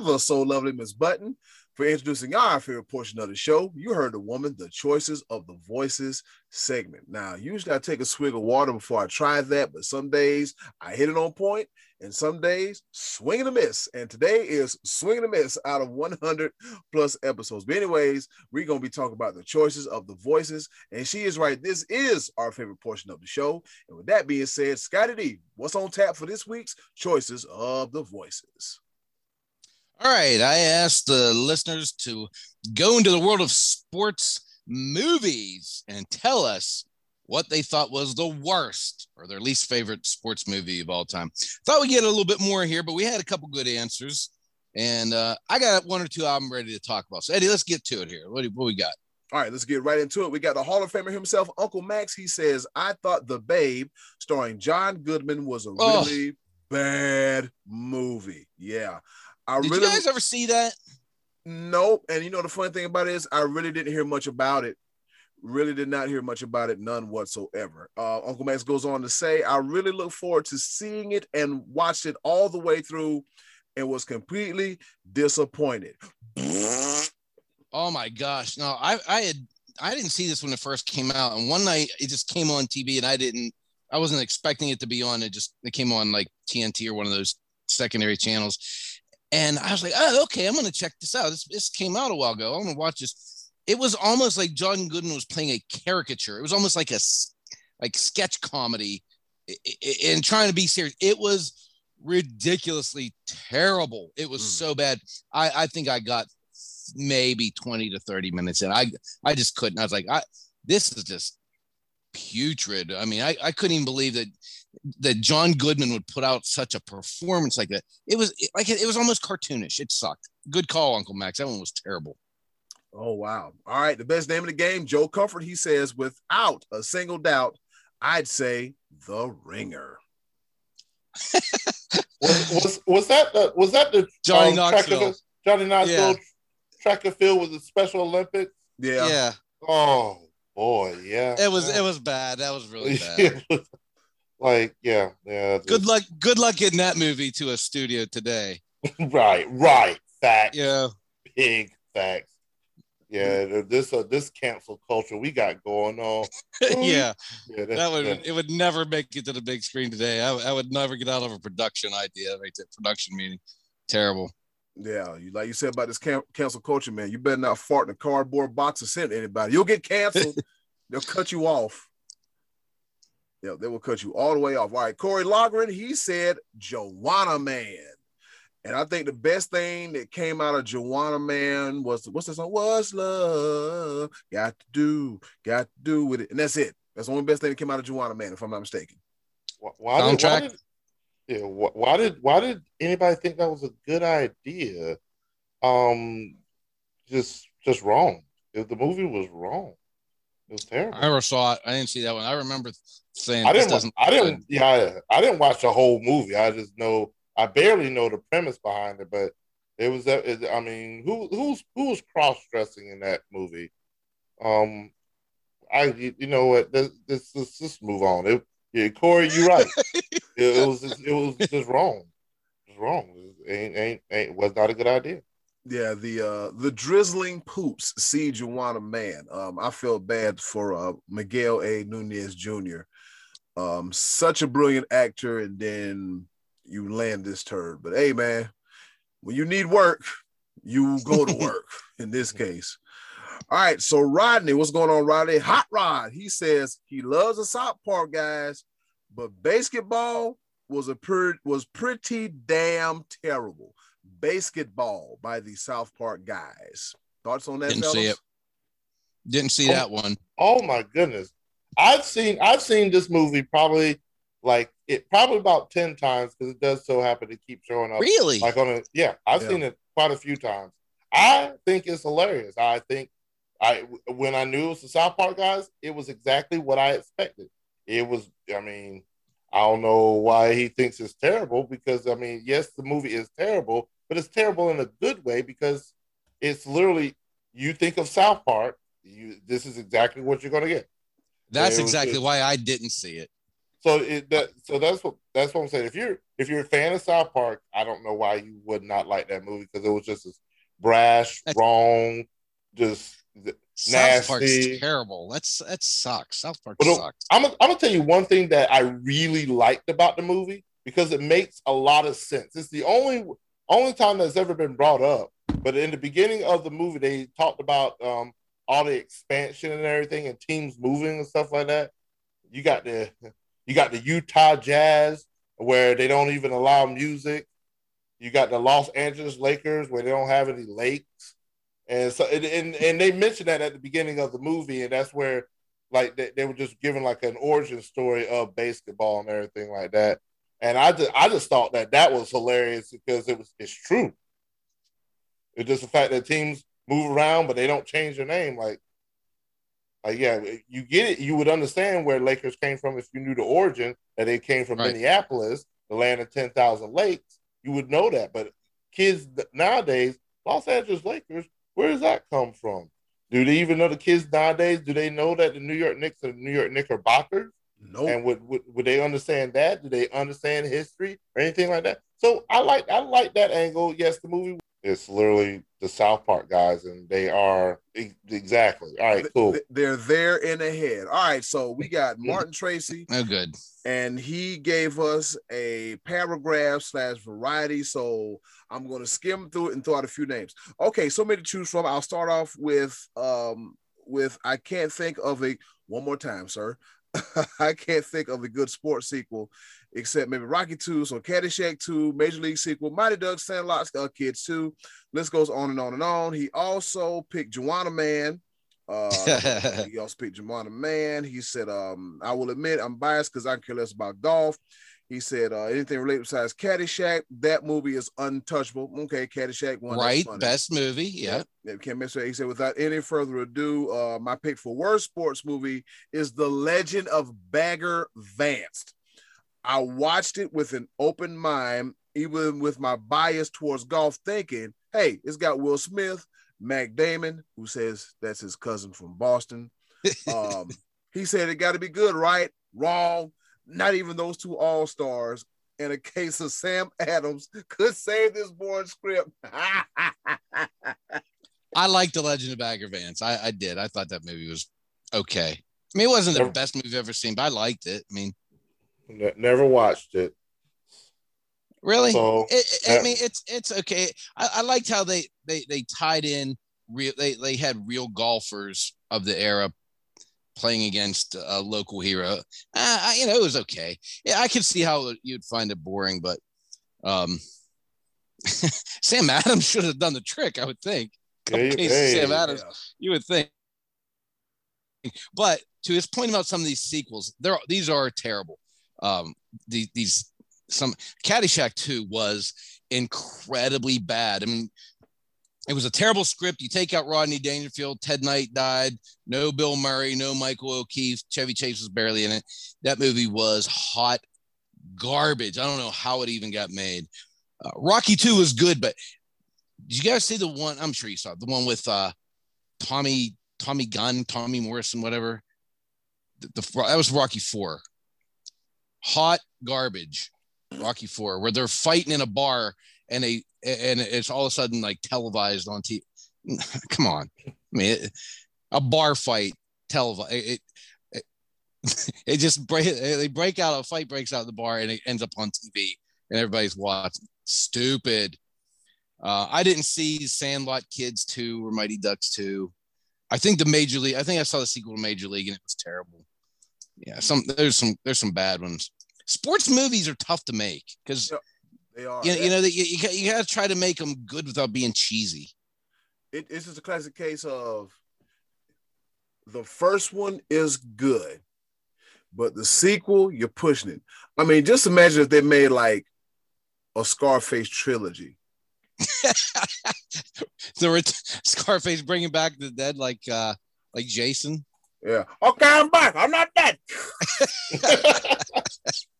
ever so lovely Miss Button for introducing our favorite portion of the show. You heard the woman, the choices of the voices segment. Now, usually I take a swig of water before I try that, but some days I hit it on point, and some days swing and a miss. And today is swing and a miss out of 100 plus episodes. But anyways, we're gonna be talking about the choices of the voices, and she is right. This is our favorite portion of the show. And with that being said, Scotty D, what's on tap for this week's choices of the voices? All right. I asked the listeners to go into the world of sports movies and tell us what they thought was the worst or their least favorite sports movie of all time. Thought we'd get a little bit more here, but we had a couple good answers. And uh, I got one or two I'm ready to talk about. So, Eddy, let's get to it here. What, what we got? All right, let's get right into it. We got the Hall of Famer himself, Uncle Max. He says, I thought The Babe, starring John Goodman, was a really oh. bad movie. Yeah. I Did really, you guys ever see that? Nope. And you know the funny thing about it is I really didn't hear much about it. Really did not hear much about it, none whatsoever. Uh, Uncle Max goes on to say, I really look forward to seeing it and watched it all the way through and was completely disappointed. Oh my gosh. No, I I had I didn't see this when it first came out. And one night it just came on TV and I didn't I wasn't expecting it to be on. It just it came on like TNT or one of those secondary channels. And I was like, oh, okay, I'm gonna check this out. This this came out a while ago. I'm gonna watch this. It was almost like John Goodman was playing a caricature. It was almost like a like sketch comedy and trying to be serious. It was ridiculously terrible. It was mm. so bad. I, I think I got maybe 20 to 30 minutes and I I just couldn't. I was like, I this is just putrid. I mean, I, I couldn't even believe that that John Goodman would put out such a performance like that. It was like it was almost cartoonish. It sucked. Good call, Uncle Max. That one was terrible. Oh wow. All right. The best name of the game, Joe Comfort, he says, without a single doubt, I'd say the ringer. was, was, was that the was that the Johnny um, Knoxville? Johnny Knoxville yeah. track and field with the Special Olympics? Yeah. Yeah. Oh boy, yeah. It was yeah. it was bad. That was really bad. Like, yeah, yeah. Good luck. Good luck getting that movie to a studio today. right, right. Fact. Yeah. Big facts. Yeah, this uh, this cancel culture we got going on. yeah, yeah that would yeah. it would never make it to the big screen today. I, I would never get out of a production idea, make that production meeting. Terrible. Yeah, you like you said about this can- cancel culture, man. You better not fart in a cardboard box or send anybody. You'll get canceled. They'll cut you off. Yeah, they will cut you all the way off. All right, Corey Logren, he said Juwanna Man. And I think the best thing that came out of Juwanna Man was what's this song? What's love got to do, got to do with it. And that's it. That's the only best thing that came out of Juwanna Man, if I'm not mistaken. Why, did, why did, yeah, why did why did anybody think that was a good idea? Um just just wrong. If the movie was wrong. It was terrible. I never saw it. I didn't see that one. I remember saying I didn't I didn't yeah, I didn't watch the whole movie. I just know I barely know the premise behind it, but it was that. I mean, who who's who's cross dressing in that movie? Um, I you know what? Let's, let's, let's just move on. It, yeah, Corey, you're right. it, it, was just, it was just wrong. It's wrong. It ain't ain't ain't was not a good idea. Yeah, the uh the drizzling poops see Juwanna Man. Um, I feel bad for uh Miguel A. Nunez Jr. Um, such a brilliant actor, and then you land this turd. But hey, man, when you need work, you go to work in this case. All right, so Rodney, what's going on, Rodney? Hot Rod, he says he loves the South Park guys, but basketball was a pretty was pretty damn terrible. Basketball by the South Park guys. Thoughts on that? Didn't fellas? see it. Didn't see oh, that one. Oh my goodness! I've seen I've seen this movie probably like it probably about 10 times because it does so happen to keep showing up. Really? Like on a yeah, I've yeah. seen it quite a few times. I think it's hilarious. I think I when I knew it was the South Park guys, it was exactly what I expected. It was, I mean, I don't know why he thinks it's terrible because I mean, yes, the movie is terrible, but it's terrible in a good way because it's literally you think of South Park, you this is exactly what you're gonna get. That's exactly just, why I didn't see it. So it that so that's what that's what I'm saying. If you're if you're a fan of South Park, I don't know why you would not like that movie because it was just as brash, that's, wrong, just South nasty. Park's terrible. That's that sucks. South Park but sucks. I'm I'm gonna tell you one thing that I really liked about the movie because it makes a lot of sense. It's the only only time that's ever been brought up. But in the beginning of the movie, they talked about um, all the expansion and everything, and teams moving and stuff like that. You got the you got the Utah Jazz where they don't even allow music. You got the Los Angeles Lakers where they don't have any lakes. And so and, and, and they mentioned that at the beginning of the movie, and that's where like they, they were just giving like an origin story of basketball and everything like that. And I just I just thought that that was hilarious because it was it's true. It's just the fact that teams move around, but they don't change their name. Like like, yeah, you get it. You would understand where Lakers came from if you knew the origin that they came from right. Minneapolis, the land of 10,000 lakes. You would know that. But kids nowadays, Los Angeles Lakers, where does that come from? Do they even know the kids nowadays? Do they know that the New York Knicks are New York Knickerbockers? No. Nope. And would, would would they understand that? Do they understand history or anything like that? So I like I like that angle. Yes, the movie It's literally the South Park guys, and they are exactly all right. Cool. They're there in the head. All right, so we got Martin Tracy. Oh, good. And he gave us a paragraph slash variety. So I'm going to skim through it and throw out a few names. Okay, so many to choose from. I'll start off with um with I can't think of a one more time, sir. I can't think of a good sports sequel except maybe Rocky 2, so Caddyshack 2, Major League sequel, Mighty Ducks, Sandlot, uh, Kids 2. List goes on and on and on. He also picked Juwanna Man. Uh, he also picked Juwanna Man. He said, um, I will admit I'm biased because I care less about golf. He said, uh, anything related besides Caddyshack, that movie is untouchable. Okay, Caddyshack one. Right, best movie. Yeah. yeah. Can't miss it. He said, without any further ado, uh, my pick for worst sports movie is The Legend of Bagger Vance. I watched it with an open mind, even with my bias towards golf, thinking, hey, it's got Will Smith, Matt Damon, who says that's his cousin from Boston. Um, he said it got to be good, right? Wrong. Not even those two all stars. In a case of Sam Adams could save this boring script. I like The Legend of Bagger Vance. I, I did. I thought that movie was okay. I mean, it wasn't the best movie I've ever seen, but I liked it. I mean, never watched it. Really? So, it, it, I mean, it's it's okay. I, I, liked how they they they tied in real. They they had real golfers of the era playing against a local hero. Uh, I, you know, it was okay. Yeah, I could see how you'd find it boring, but um, Sam Adams should have done the trick. I would think. Hey, hey, Sam Adams, yeah. you would think. But to his point about some of these sequels, there these are terrible um, the, these some Caddyshack 2 was incredibly bad. I mean, it was a terrible script. You take out Rodney Dangerfield, Ted Knight died, no Bill Murray, no Michael O'Keefe, Chevy Chase was barely in it. That movie was hot garbage. I don't know how it even got made. Uh, Rocky 2 was good, but did you guys see the one? I'm sure you saw it, the one with uh, Tommy Tommy Gunn, Tommy Morrison, whatever. The, the, that was Rocky 4 hot garbage, Rocky Four, where they're fighting in a bar and they and it's all of a sudden like televised on TV. Come on, I mean, it, a bar fight televised. It, it, just break they break out a fight breaks out the bar and it ends up on TV and everybody's watching. Stupid. Uh, I didn't see Sandlot Kids 2 or Mighty Ducks 2. I think the Major League, I think I saw the sequel to Major League and it was terrible yeah, some there's some there's some bad ones. Sports movies are tough to make because they are. You, you know, you, you, you got to try to make them good without being cheesy. It, it's just a classic case of the first one is good, but the sequel you're pushing it. I mean, just imagine if they made like a Scarface trilogy. the Scarface bringing back the dead, like uh like Jason. Yeah. Okay, I'm back. I'm not dead.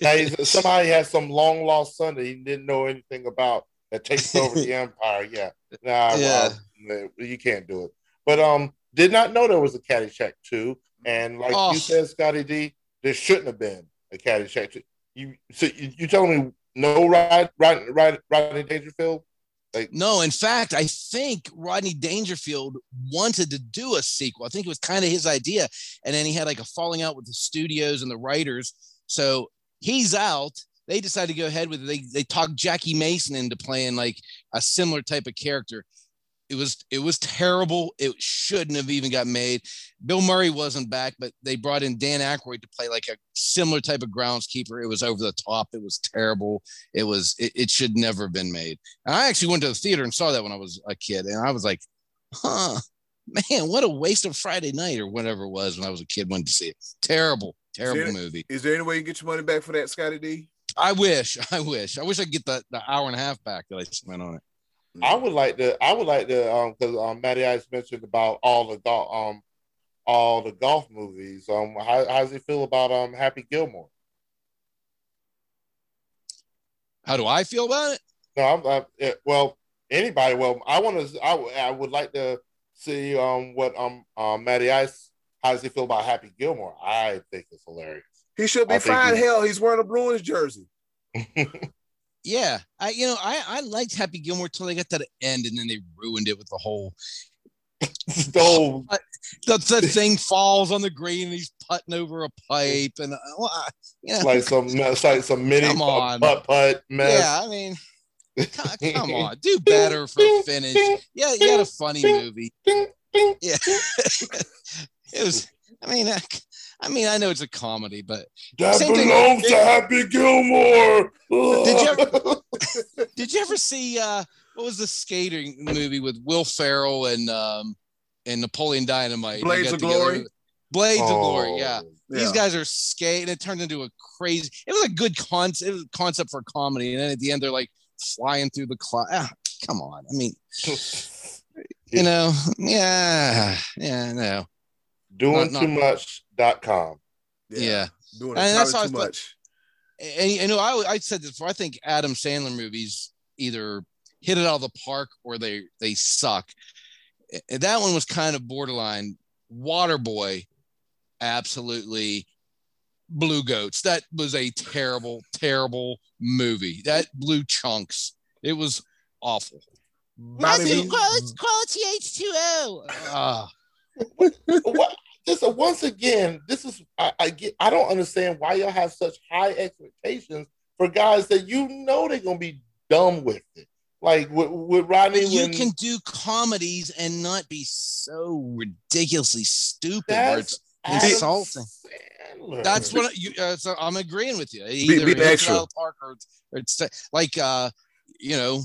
now, somebody has some long lost son that he didn't know anything about that takes over the empire. Yeah. Nah, yeah. Well, you can't do it. But um, did not know there was a Caddyshack 2. And like oh. you said, Scotty D, there shouldn't have been a Caddyshack 2. You so you, you telling me no ride ride ride Rodney Dangerfield like, no, in fact, I think Rodney Dangerfield wanted to do a sequel. I think it was kind of his idea. And then he had like a falling out with the studios and the writers. So he's out. They decided to go ahead with it. They, they talked Jackie Mason into playing like a similar type of character it was it was terrible. It shouldn't have even got made. Bill Murray wasn't back, but they brought in Dan Aykroyd to play like a similar type of groundskeeper. It was over the top. It was terrible. It was it, it should never have been made. And I actually went to the theater and saw that when I was a kid, and I was like, huh, man, what a waste of Friday night or whatever it was when I was a kid. Went to see it. Terrible, terrible is there, movie. Is there any way you get your money back for that, Scotty D? I wish. I wish. I wish I could get the, the hour and a half back that I spent on it. I would like to. I would like to. Um, because um, Matty Ice mentioned about all the golf. Um, all the golf movies. Um, how, how does he feel about um Happy Gilmore? How do I feel about it? No, I'm, I'm it, well. Anybody? Well, I want to. I, I would like to see um what um um Matty Ice. How does he feel about Happy Gilmore? I think it's hilarious. He should be fine. Hell, he's wearing a Bruins jersey. Yeah, I you know I I liked Happy Gilmore till they got to the end, and then they ruined it with the whole. So the, the thing falls on the green and he's putting over a pipe and uh, well, I- you know, like some it's like some mini Come on. putt putt mess. yeah, I mean, come on, do better for finish. Yeah, you had a funny movie. Ding, ding. Yeah, it was. I mean, I, I mean, I know it's a comedy, but That Same thing- belongs to Happy Gilmore. Did you did you ever see uh what was the skating movie with Will Ferrell and um and Napoleon Dynamite? Blades got of together- Glory? Blades of Oh. Glory, yeah. These guys are skating. It turned into a crazy. It was a good concept. It was a concept for a comedy, and then at the end they're like flying through the cloud. Ah, come on. I mean, you know, yeah, yeah, no, Doing Not- too not- much.com. yeah. Doing And that's how too thought- much. And you know, I I said this before. I think Adam Sandler movies either hit it out of the park or they they suck. And that one was kind of borderline. Waterboy, absolutely. Blue Goats. That was a terrible, terrible movie. That blew chunks. It was awful. Bobby quality, quality H2O. Ah, what this uh, once again, this is I, I get I don't understand why y'all have such high expectations for guys that you know they're gonna be dumb with it. Like with, with Rodney you when can do comedies and not be so ridiculously stupid. Where That's it's insulting. Sandler. That's what you. Uh, so I'm agreeing with you. Either be it hits it extra. the park or it's, or it's like uh, you know,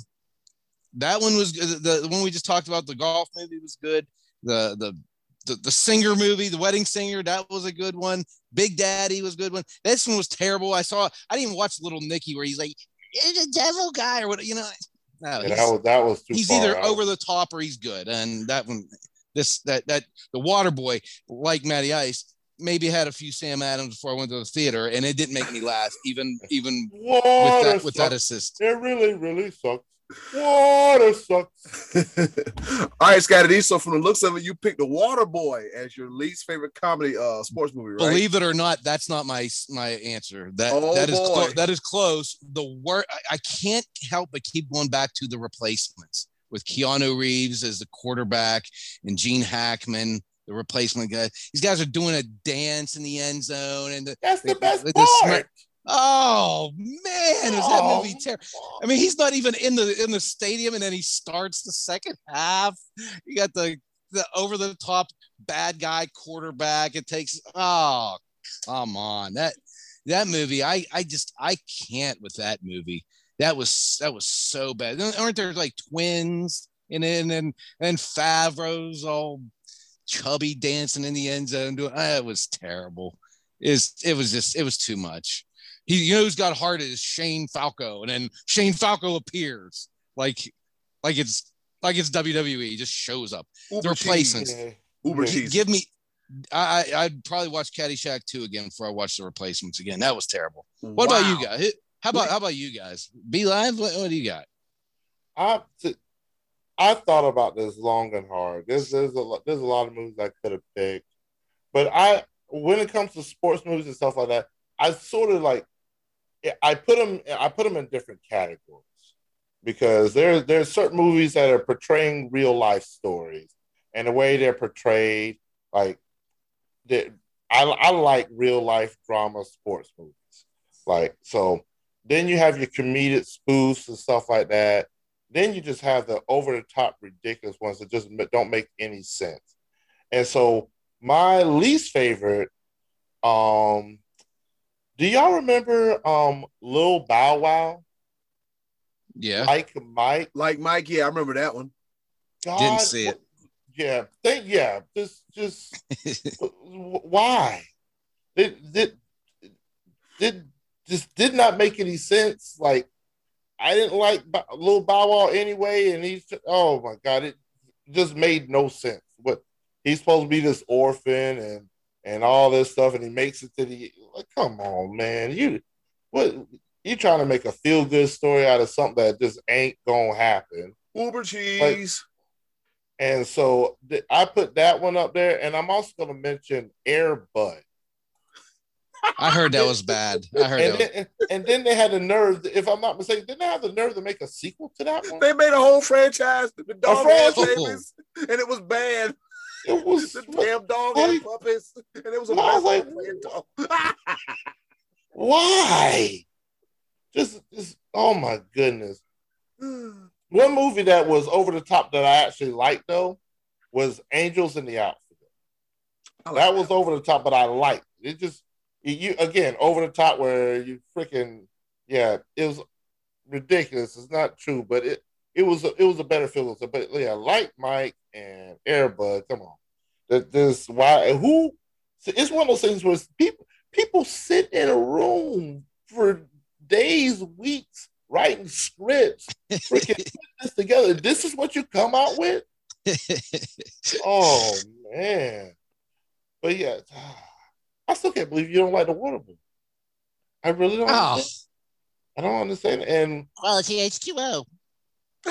that one was the, the one we just talked about. The golf movie was good. The the the, the singer movie, the wedding singer, that was a good one. Big Daddy was a good one. This one was terrible. I saw. I didn't even watch Little Nicky where he's like, "It's a devil guy" or what. You know, no, Yeah, that was that was too he's either out. over the top or he's good. And that one, this that that the Water Boy, like Matty Ice, maybe had a few Sam Adams before I went to the theater, and it didn't make me laugh, even even with that with that sucks. assist. It really, really sucks. Water sucks. All right, Scotty D. So from the looks of it, you picked the Water Boy as your least favorite comedy uh sports movie, right? Believe it or not, that's not my my answer. That Oh, that is boy. clo- that is close. The word I, I can't help but keep going back to the replacements with Keanu Reeves as the quarterback and Gene Hackman, the replacement guy. These guys are doing a dance in the end zone, and the, That's the With- best with the part. Oh man, is that Oh, movie terrible? I mean, he's not even in the in the stadium, and then he starts the second half. You got the the over the top bad guy quarterback. It takes oh come on that that movie. I I just I can't with that movie. That was that was so bad. Aren't there like twins in it? And then and Favreau's all chubby dancing in the end zone. Doing it was terrible. Is it was just it was too much. He you know who's got heart is Shane Falco, and then Shane Falco appears like like it's like it's WWE. He just shows up. Uber replacements. cheese. Yeah. Uber cheese. Give me. I, I I'd probably watch Caddyshack 2 again before I watch the replacements again. That was terrible. What about you guys? How about how about you guys? B Live. What, what do you got? I t- I thought about this long and hard. There's there's a there's a lot of movies I could have picked, but I when it comes to sports movies and stuff like that, I sort of like I put them I put them in different categories because there there's certain movies that are portraying real life stories and the way they're portrayed like I I like real life drama sports movies like so then you have your comedic spoofs and stuff like that then you just have the over the top ridiculous ones that just don't make any sense. And so my least favorite, um, do y'all remember um Lil Bow Wow? Yeah. Like Mike? Like Mike, yeah, I remember that one. God, Didn't see it. Yeah, think yeah, just just why? It did did just did not make any sense. Like I didn't like Bo- Lil Bow Wow anyway, and he's oh my god, it just made no sense. But he's supposed to be this orphan and and all this stuff, and he makes it to the like, come on, man, you what you trying to make a feel good story out of something that just ain't gonna happen. Uber cheese. And so th- I put that one up there, and I'm also going to mention Air Bud. I heard that was bad. I heard and, that. then, and, and then they had the nerve, if I'm not mistaken, didn't they have the nerve to make a sequel to that one? They made a whole franchise, the dog franchise? babies, and it was bad. It was The damn dog and puppies, and it was a I was like, dog. why? Just, just oh my goodness. One movie that was over the top that I actually liked though was Angels in the Outfield. Like that was over the top, but I liked it. Just you again over the top where you freaking yeah, it was ridiculous. It's not true, but it it was a, it was a better film. But yeah, like Mike and Airbud, come on, that this why who it's one of those things where people people sit in a room for days, weeks writing scripts, freaking put this together. This is what you come out with. Oh man. But yeah, I still can't believe you don't like the water boy. I really don't. oh. I don't understand. And Quality H2O.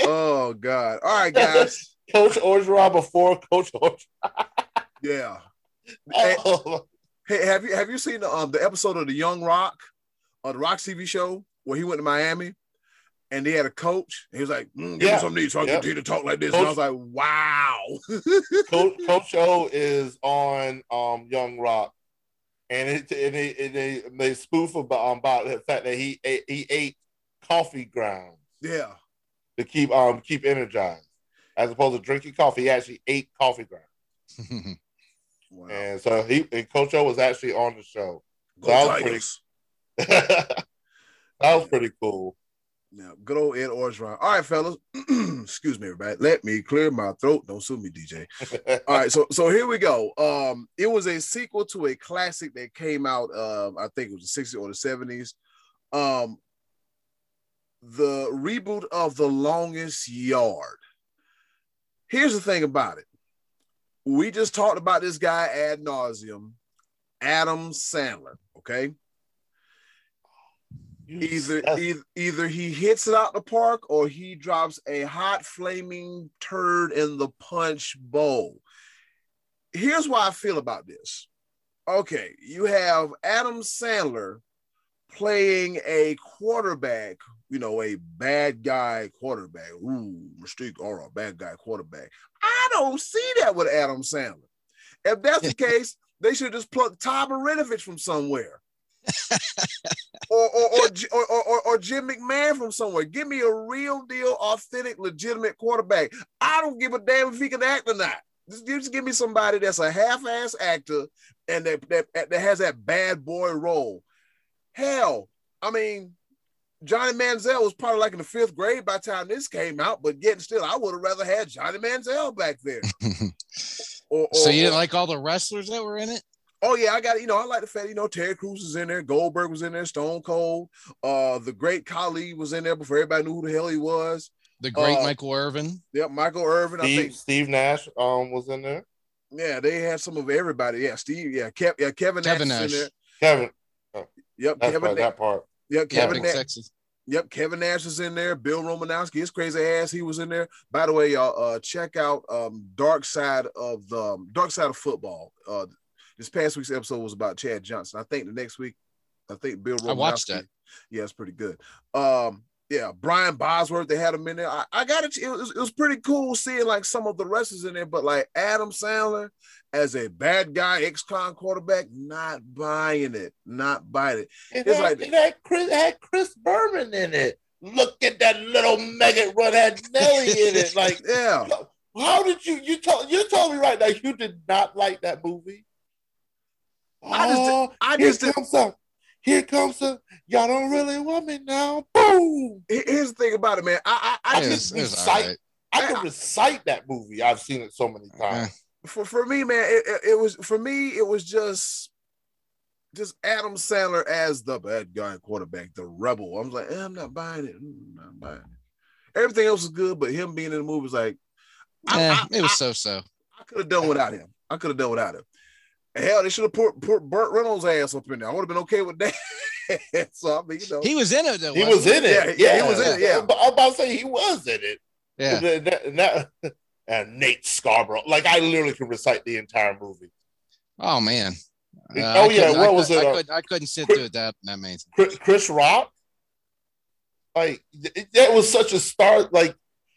oh God! All right, guys. Coach Orgeron before Coach Orgeron. Yeah. Hey, Oh, hey, have you have you seen the um the episode of the Young Rock, on the Rock TV show where he went to Miami, and they had a coach. He was like, mm, "Give Yeah. me some these so I Yep. continue to talk like this." And I was like, "Wow." Coach, Coach O is on um Young Rock, and it and they and they, they spoof about, um, about the fact that he ate, he ate coffee grounds yeah. to keep um keep energized, as opposed to drinking coffee. He actually ate coffee grounds, Wow. and so he and Coach O was actually on the show. Go that was Tigers. that was pretty cool. Yeah, good old Ed Orgeron. All right, fellas. Excuse me, everybody. Let me clear my throat. Don't sue me, DJ. All right, so so here we go. Um, it was a sequel to a classic that came out. Um, I think it was the 60s or the 70s. Um, the reboot of The Longest Yard. Here's the thing about it. We just talked about this guy ad nauseum, Adam Sandler. Okay. Either, either either he hits it out the park or he drops a hot flaming turd in the punch bowl. Here's why I feel about this. Okay, you have Adam Sandler playing a quarterback, you know, a bad guy quarterback. Ooh, mistake or a bad guy quarterback. I don't see that with Adam Sandler. If that's the case, they should just pluck Todd Marinovich from somewhere or or or, or or or or Jim McMahon from somewhere. Give me a real deal, authentic, legitimate quarterback. I don't give a damn if he can act or not. Just, just give me somebody that's a half-ass actor and that, that that has that bad boy role. Hell, I mean, Johnny Manziel was probably like in the fifth grade by the time this came out, but yet still, I would have rather had Johnny Manziel back there. Or, so you didn't like all the wrestlers that were in it? Oh yeah, I got you know I like the fact you know Terry Crews was in there, Goldberg was in there, Stone Cold, uh, the Great Khali was in there before everybody knew who the hell he was. The great Uh, Michael Irvin. Yep, Michael Irvin. I Steve, think Steve Nash um was in there. yeah, they had some of everybody. Yeah, Steve. Yeah, Kev, yeah, Kevin, Kevin Nash, is in Nash. there. Kevin, Yep, that's Kevin. part, that part. yep, Yeah, Kevin. big Na- sexy. Yep, Kevin Nash is in there. Bill Romanowski, his crazy ass, he was in there. By the way, y'all, uh, check out um, Dark Side of the um, Dark Side of Football. Uh, this past week's episode was about Chad Johnson. I think the next week, I think Bill. I watched that. Yeah, it's pretty good. Um, yeah, Brian Bosworth, they had him in there. I, I got it. It was, it was pretty cool seeing like some of the wrestlers in there, but like Adam Sandler as a bad guy, ex-con quarterback, not buying it, not buying it. It It's had, like- it had Chris, it had Chris Berman in it. Look at that little maggot run had Nelly in it. Like, Yeah. how did you you told you told me right now you did not like that movie? I just- oh, I here just did- comes some. Here comes some. Y'all don't really want me now. Boom. Here's the thing about it, man. I I, I I It just was, recite- all right. I can recite that movie. I've seen it so many times. for for me, man, it, it, it was for me, it was just just Adam Sandler as the bad guy quarterback, the rebel. I was like, eh, I'm not buying it. Mm, not buying it. Everything else is good, but him being in the movie was like, Eh, I- it was I- so so. I could have done without him. I could have done without him. Hell, they should have put, put Burt Reynolds' ass up in there. I would have been okay with that. so I mean, you know, he was in it though. He was in it. Yeah, yeah, he was in it. Yeah, I'm about to say he was in it. Yeah, and Nate Scarborough. Like I literally can recite the entire movie. Oh man. Uh, oh yeah, what was it? I, uh, could, I couldn't sit Chris, through that. That means Chris Rock. Like that was such a star. Like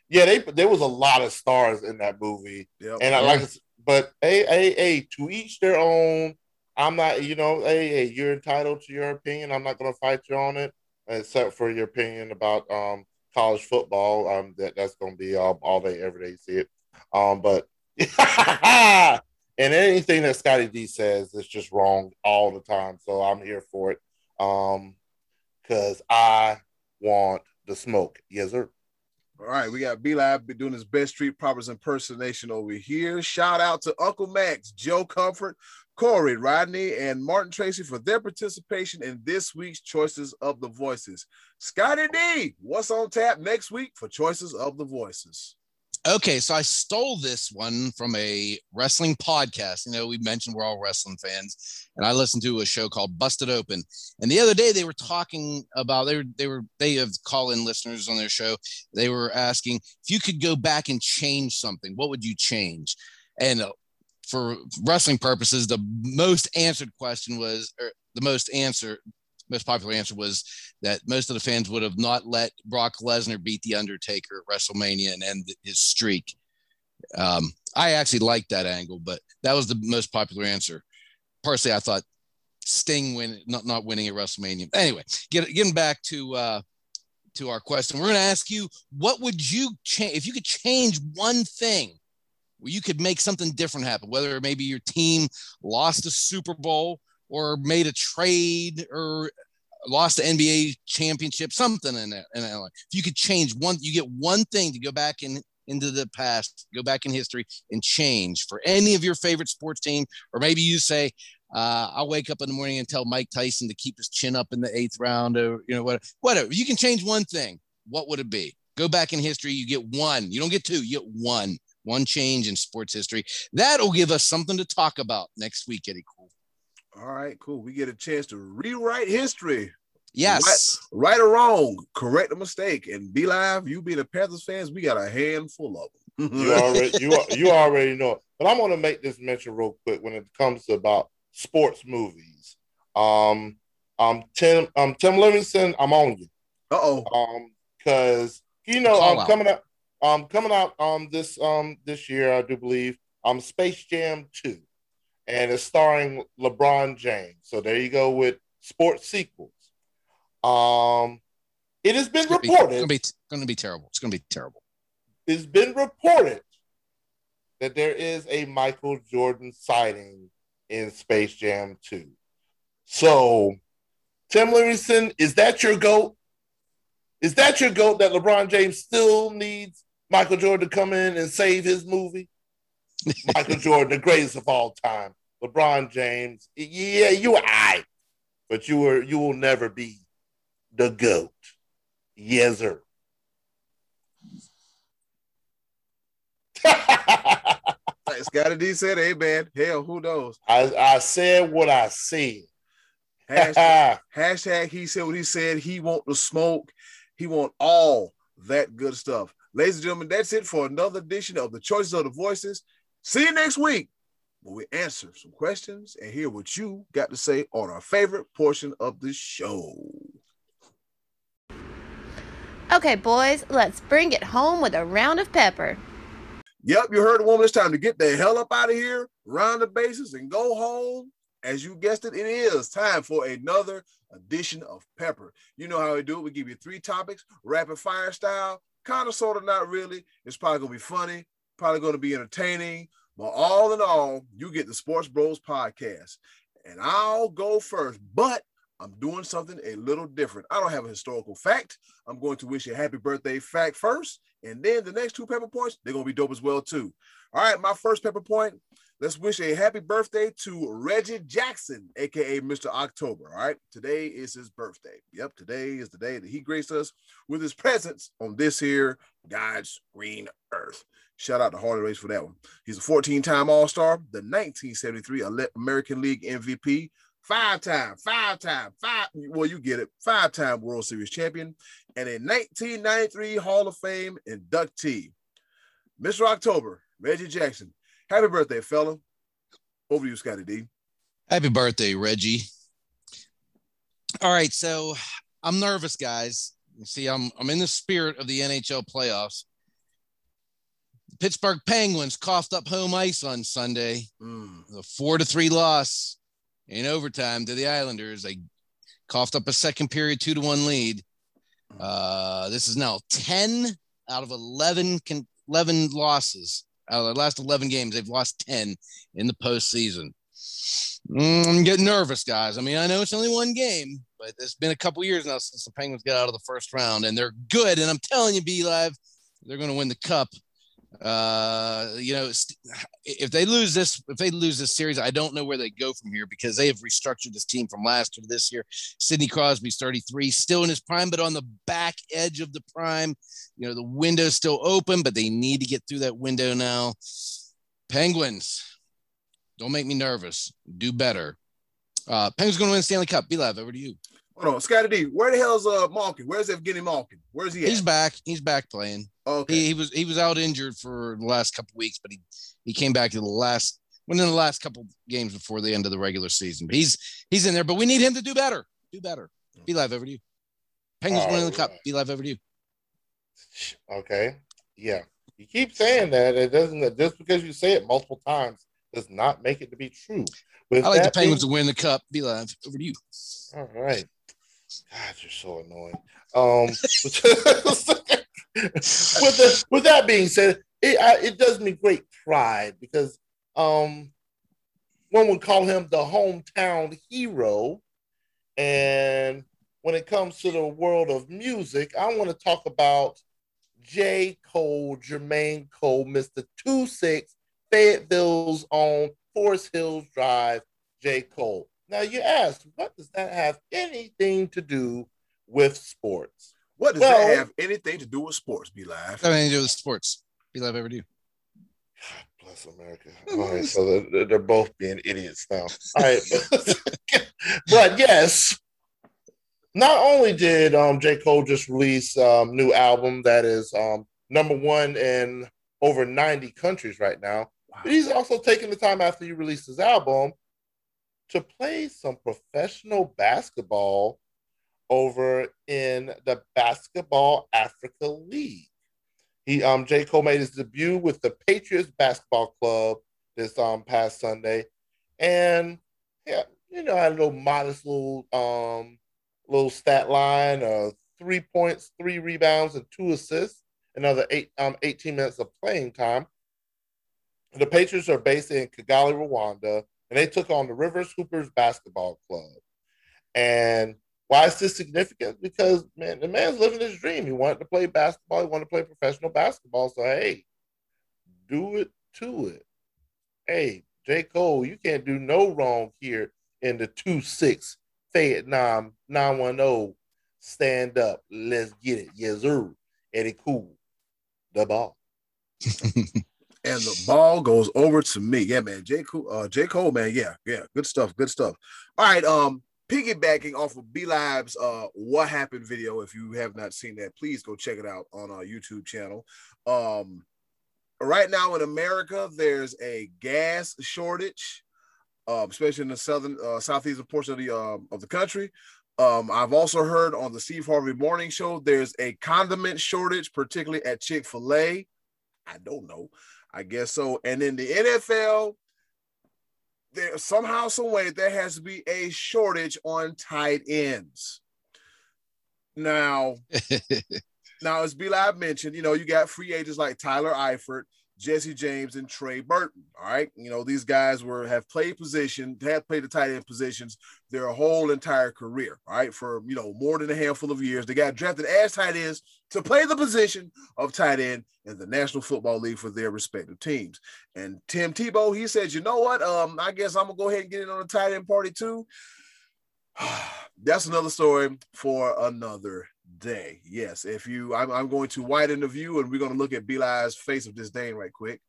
yeah, they there was a lot of stars in that movie, yep. and I like. But hey, hey, hey, to each their own. I'm not, you know, hey, hey, you're entitled to your opinion. I'm not going to fight you on it, except for your opinion about um college football. Um, that that's going to be all, all day, every day. See it. Um, but and anything that Scotty D says is just wrong all the time. So I'm here for it. Um, because I want the smoke. Yes, sir. All right, we got B Live doing his best street properties impersonation over here. Shout out to Uncle Max, Joe Comfort, Corey, Rodney, and Martin Tracy for their participation in this week's Choices of the Voices. Scotty D, what's on tap next week for Choices of the Voices? Okay, so I stole this one from a wrestling podcast. You know, we mentioned we're all wrestling fans, and I listened to a show called Busted Open. And the other day they were talking about they were they were they have call-in listeners on their show. They were asking if you could go back and change something, what would you change? And uh, for wrestling purposes, the most answered question was, or the most answer most popular answer was that most of the fans would have not let Brock Lesnar beat The Undertaker at WrestleMania and end his streak. Um, I actually liked that angle, but that was the most popular answer. Personally, I thought Sting win not not winning at WrestleMania. Anyway, get, getting back to uh, to our question, we're going to ask you, what would you change if you could change one thing? Where you could make something different happen, whether maybe your team lost a Super Bowl or made a trade or lost the NBA championship, something in that. And if you could change one, you get one thing to go back in into the past, go back in history and change for any of your favorite sports team, or maybe you say, uh, I'll wake up in the morning and tell Mike Tyson to keep his chin up in the eighth round, or you know whatever. Whatever. You can change one thing. What would it be? Go back in history. You get one. You don't get two. You get one. One change in sports history. That'll give us something to talk about next week, Eddy Kool. All right, cool. We get a chance to rewrite history. Yes. Right, right or wrong, correct a mistake. And B Live, you being a Panthers fans, we got a handful of them. you already you you already know. But I'm gonna make this mention real quick when it comes to about sports movies. Um um Tim um Tim Livingston, I'm on you. Uh-oh. Um because you know I'm um, coming out um coming out um this um this year, I do believe, um Space Jam 2 and it's starring LeBron James. So there you go with sports sequels. Um, it has been it's reported. Be, it's going to be terrible. It's going to be terrible. It's been reported that there is a Michael Jordan sighting in Space Jam 2. So, Tim Livingston, is that your goat? Is that your goat that LeBron James still needs Michael Jordan to come in and save his movie? Michael Jordan, the greatest of all time. LeBron James, yeah, you are I, but you were you will never be the goat. Yes, sir. Scotty D said, "Hey man, hell, who knows?" I, I said what I said. hashtag, hashtag he said what he said. He want the smoke. He want all that good stuff. Ladies and gentlemen, that's it for another edition of the Choices of the Voices. See you next week where we answer some questions and hear what you got to say on our favorite portion of the show. Okay, boys, let's bring it home with a round of pepper. Yep, you heard the woman. It's time to get the hell up out of here, round the bases, and go home. As you guessed it, it is time for another edition of Pepper. You know how we do it. We give you three topics, rapid fire style, kind of, sort of, not really. It's probably going to be funny, probably going to be entertaining, but all in all, you get the Sports Bros podcast. And I'll go first, but I'm doing something a little different. I don't have a historical fact. I'm going to wish you a happy birthday fact first. And then the next two pepper points, they're going to be dope as well, too. All right, my first pepper point. Let's wish a happy birthday to Reggie Jackson, aka Mr. October. All right, today is his birthday. Yep, today is the day that he graced us with his presence on this here God's green earth. Shout out to Harley Race for that one. He's a 14 time All Star, the 1973 American League MVP, five time, five. Well, you get it, five time World Series champion, and a 1993 Hall of Fame inductee. Mr. October, Reggie Jackson. Happy birthday, fella. Over to you, Scotty D. Happy birthday, Reggie. All right, so I'm nervous, guys. You see, I'm I'm in the spirit of the NHL playoffs. Pittsburgh Penguins coughed up home ice on Sunday. Mm. A four to three loss in overtime to the Islanders. They coughed up a second period two to one lead. Uh, this is now 10 out of 11, 11 losses. Out of the last 11 games, they've lost 10 in the postseason. Mm, I'm getting nervous, guys. I mean, I know it's only one game, but it's been a couple years now since the Penguins got out of the first round, and they're good. And I'm telling you, B Live, they're going to win the cup uh you know if they lose this if they lose this series i don't know where they go from here because they have restructured this team from last year to this year sidney crosby's 33 still in his prime but on the back edge of the prime you know the window's still open but they need to get through that window now penguins don't make me nervous do better uh penguins going to win stanley cup B Live over to you Hold on, Scottie D. Where the hell's uh Malkin? Where's Evgeny Malkin? Where's he at? He's back. He's back playing. Okay. He, he, was he was out injured for the last couple weeks, but he he came back to the last within the last couple games before the end of the regular season. But he's he's in there, but we need him to do better. Do better. B Live over to you. Penguins winning the cup. B Live over to you. Okay. Yeah. You keep saying that. It doesn't just because you say it multiple times does not make it to be true. With I like the Penguins being, to win the cup. B Live over to you. All right. God, you're so annoying. Um, with, the, with that being said, it, I, it does me great pride because um, one would call him the hometown hero. And when it comes to the world of music, I want to talk about J. Cole, Jermaine Cole, Mr. 2 6, Fayetteville's own Forest Hills Drive, J. Cole. Now you ask, what does that have anything to do with sports? What does well, that have anything to do with sports? B Live. Nothing to do with sports. B Live ever do. God bless America. All right, so they're, they're both being idiots now. All right, but yes, not only did um, J. Cole just release um, new album that is um, number one in over 90 countries right now, wow. but he's also taking the time after he released his album to play some professional basketball over in the Basketball Africa League. He um J. Cole made his debut with the Patriots Basketball Club this um past Sunday. And yeah, you know, I had a little modest little um little stat line of three points, three rebounds, and two assists, another eight um 18 minutes of playing time. The Patriots are based in Kigali, Rwanda, and they took on the Rivers Hoopers Basketball Club. And why is this significant? Because man, the man's living his dream. He wanted to play basketball. He wanted to play professional basketball. So hey, do it to it. Hey, J. Cole, you can't do no wrong here in the two six Vietnam nine one zero. Oh. Stand up, let's get it. Yes, sir. Eddy Kool, the ball. and the ball goes over to me. Yeah, man. J. Cole, uh, J. Cole, man. Yeah, yeah. Good stuff. Good stuff. All right. Um, piggybacking off of B Live's uh What Happened video. If you have not seen that, please go check it out on our YouTube channel. Um, right now in America, there's a gas shortage, uh, especially in the southern uh, southeastern portion of the uh, of the country. Um, I've also heard on the Steve Harvey Morning Show there's a condiment shortage, particularly at Chick Fil A. I don't know. I guess so. And in the NFL, there somehow, some way, there has to be a shortage on tight ends. Now, now as B Live mentioned, you know, you got free agents like Tyler Eifert, Jesse James and Trey Burton. All right. You know, these guys were have played position, have played the tight end positions their whole entire career, right? For you know, more than a handful of years. They got drafted as tight ends to play the position of tight end in the National Football League for their respective teams. And Tim Tebow, he said, you know what? Um, I guess I'm gonna go ahead and get in on the tight end party too. That's another story for another day. Yes, if you, I'm, I'm going to widen the view and we're going to look at B Live's face of disdain right quick.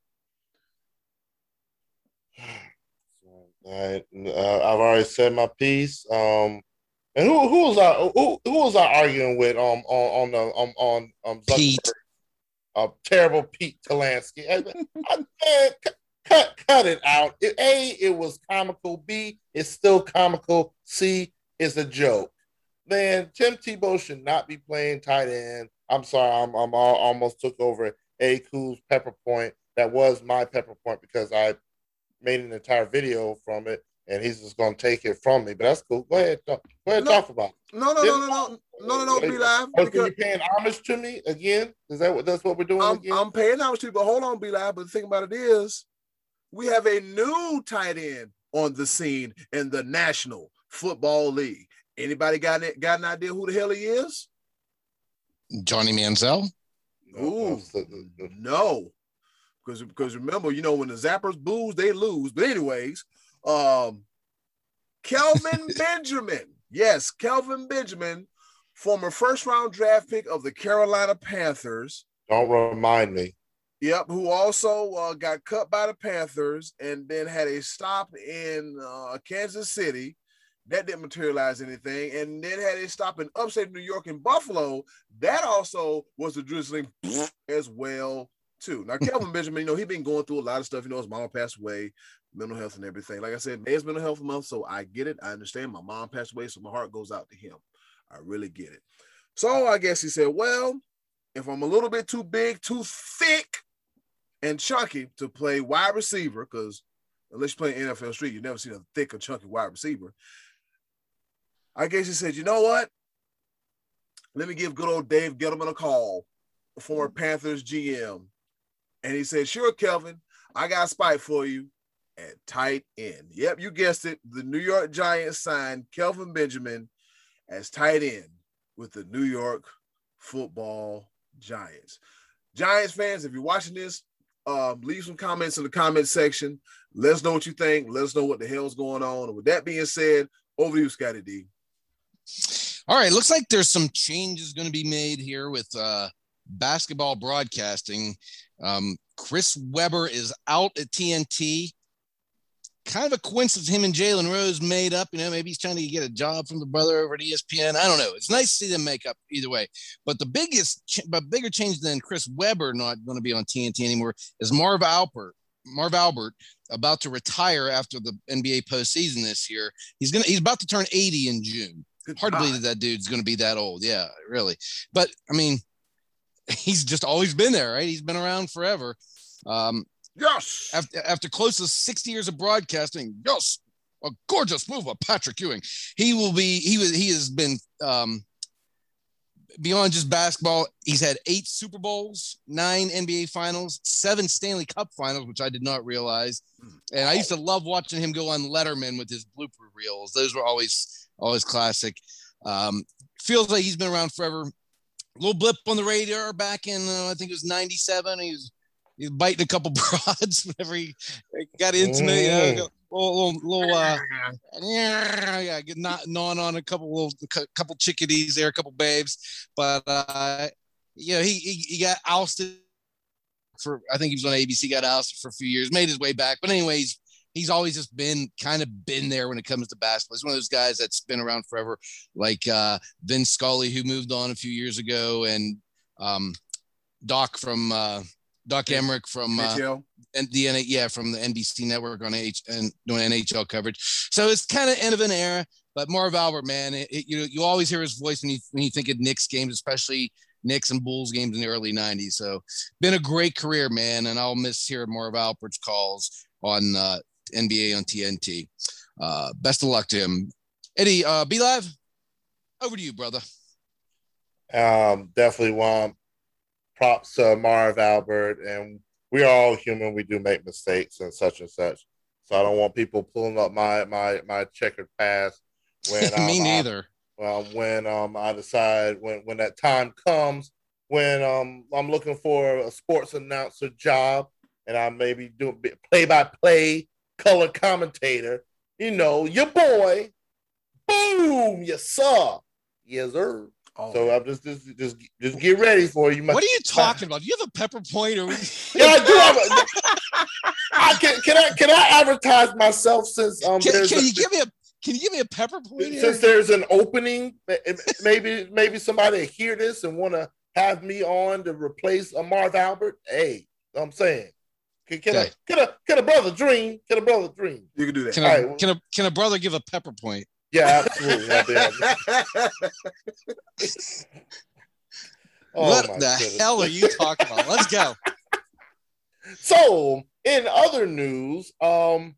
All right, uh, I've already said my piece. Um, and who who was I who, who was I arguing with um on on the um, on um Pete. Uh, terrible Pete Talansky. I, I, man, cut cut it out. It, a it was comical. B it's still comical. C is a joke. Man, Tim Tebow should not be playing tight end. I'm sorry, I'm I'm all, almost took over A Cool's Pepper Point. That was my Pepper Point because I made an entire video from it, and he's just gonna take it from me. But that's cool. Go ahead, talk, go ahead, No. talk about. It. No, no, no, no, no, no, no, no. B Live. Oh, because you paying homage to me again? Is that what that's what we're doing I'm, again? I'm paying homage to you, but hold on, B Live. But the thing about it is, we have a new tight end on the scene in the National Football League. Anybody got it? Got an idea who the hell he is? Johnny Manziel. Ooh, That's the- the- no, because because remember, you know, when the Zappers booze, they lose. But anyways, um, Kelvin Benjamin, yes, Kelvin Benjamin, former first round draft pick of the Carolina Panthers. Don't remind me. Yep, who also uh, got cut by the Panthers and then had a stop in uh, Kansas City. That didn't materialize anything. And then had it stop in upstate New York and Buffalo. That also was a drizzling as well, too. Now, Kelvin Benjamin, you know, he been going through a lot of stuff. You know, his mom passed away, mental health and everything. Like I said, May is mental health month, so I get it. I understand. My mom passed away, so my heart goes out to him. I really get it. So I guess he said, well, if I'm a little bit too big, too thick, and chunky to play wide receiver, because unless you're playing NFL Street, you never seen a thick or chunky wide receiver. I guess he said, you know what? Let me give good old Dave Gettleman a call, former Panthers GM. And he said, sure, Kelvin, I got a spot for you at tight end. Yep, you guessed it. The New York Giants signed Kelvin Benjamin as tight end with the New York football Giants. Giants fans, if you're watching this, um, leave some comments in the comment section. Let us know what you think. Let us know what the hell's going on. And with that being said, over to you, Scottie D. All right, looks like there's some changes going to be made here with uh, basketball broadcasting. Um, Chris Webber is out at TNT. Kind of a coincidence him and Jalen Rose made up. You know, maybe he's trying to get a job from the brother over at ESPN. I don't know. It's nice to see them make up either way. But the biggest, but bigger change than Chris Webber not going to be on TNT anymore is Marv Albert. Marv Albert about to retire after the NBA postseason this year. He's gonna he's about to turn 80 in June hard to believe that that dude's going to be that old. Yeah, really. But I mean, he's just always been there, right? He's been around forever. Um, Yes. after, after close to 60 years of broadcasting, yes, a gorgeous move by Patrick Ewing. He will be, he was, he has been, um, beyond just basketball, he's had eight Super Bowls, nine NBA finals, seven Stanley Cup finals, which I did not realize. And I used to love watching him go on Letterman with his blooper reels. Those were always, always classic. Um, feels like he's been around forever. A little blip on the radar back in, uh, I think it was 97. He was, he was biting a couple broads whenever he got intimate, you know, Mm. little, little, little uh, yeah, get not gnawing on a couple little cou- couple chickadees there, a couple babes, but uh, you know, he, he he got ousted for I think he was on ABC, got ousted for a few years, made his way back, but anyways, he's always just been kind of been there when it comes to basketball. He's one of those guys that's been around forever, like uh, Vince Scully, who moved on a few years ago, and um, Doc from uh, Doc Emrick from uh, NHL. and the yeah from the NBC network on H and doing NHL coverage. So it's kind of end of an era. But Marv Albert, man, it, it- you you always hear his voice when you when you think of Knicks games, especially Knicks and Bulls games in the early '90s. So been a great career, man, and I'll miss hearing Marv Albert's calls on uh, NBA on TNT. Uh, best of luck to him, Eddy. Uh, B Live. Over to you, brother. Um, definitely want props to Marv Albert, and we are all human. We do make mistakes and such and such. So I don't want people pulling up my my my checkered past when Me I- neither. um, when um, I decide when when that time comes when um, I'm looking for a sports announcer job and I maybe do play by play color commentator. You know, your boy, boom, yes sir, yes sir. Oh. So I'm just just just just get ready for you. What are you talking about? Do you have a pepper point or? yeah, I do. I can, can I can I advertise myself since um? Can, can a, you give me a can you give me a pepper point? Since here? there's an opening, maybe maybe somebody hear this and want to have me on to replace a Marv Albert. Hey, I'm saying, can, can, okay. a, can a can a brother dream? Can a brother dream? You can do that. Can, a, right. can a can a brother give a pepper point? Yeah, absolutely. oh, what the goodness. hell are you talking about? Let's go. So, in other news, um,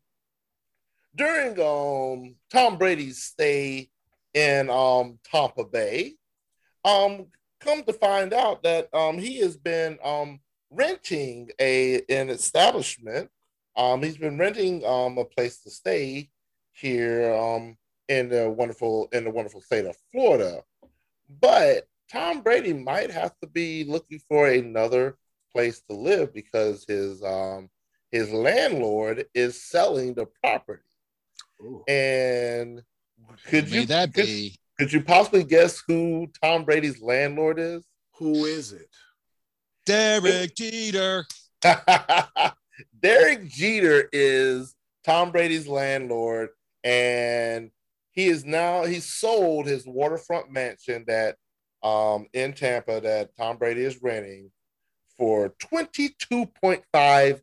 during um Tom Brady's stay in um Tampa Bay, um, come to find out that um he has been um renting a an establishment. Um, he's been renting um a place to stay here um in the wonderful in the wonderful state of Florida. But Tom Brady might have to be looking for another place to live because his um his landlord is selling the property. Ooh. And could May you that could, be? Could you possibly guess who Tom Brady's landlord is? Who is it? Derek Jeter. Derek Jeter is Tom Brady's landlord, and he is now he sold his waterfront mansion that um in Tampa that Tom Brady is renting for $22.5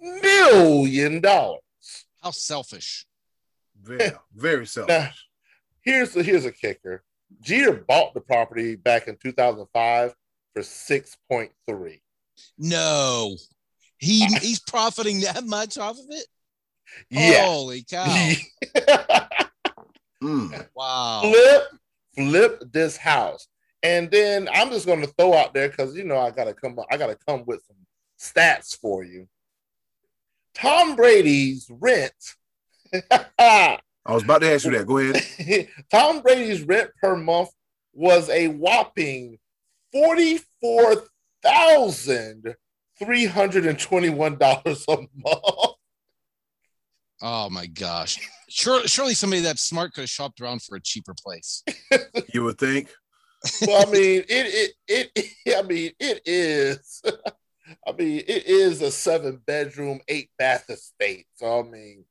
million. How selfish. Very, very selfish. Now, here's the here's a kicker. Jeter bought the property back in 2005 for 6.3. No. He he's profiting that much off of it? Yeah. Holy cow. mm. Wow. Flip, flip this house. And then I'm just gonna throw out there because you know I gotta come I gotta come with some stats for you. Tom Brady's rent. I was about to ask you that. Go ahead. Tom Brady's rent per month was a whopping forty-four thousand three hundred and twenty-one dollars a month. Oh my gosh! Surely, surely somebody that smart could have shopped around for a cheaper place. you would think. well, I mean, it, it, it, I mean, it is. I mean, it is a seven bedroom, eight bath estate. So I mean,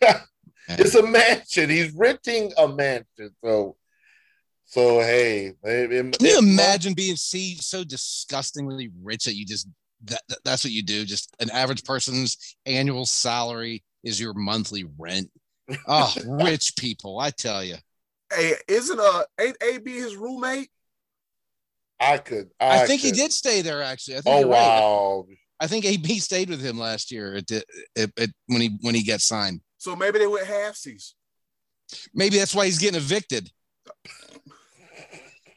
it's a mansion. He's renting a mansion. So, so hey, it, it, can you imagine being see so disgustingly rich that you just that, that's what you do? Just an average person's annual salary is your monthly rent. Oh, rich people, I tell you. Hey, isn't uh ain't AB his roommate? I could. I, I think could. he did stay there. Actually, I think oh wow. Right. I think AB stayed with him last year at, at, at, when he when he got signed. So maybe they went halfsies. Maybe that's why he's getting evicted.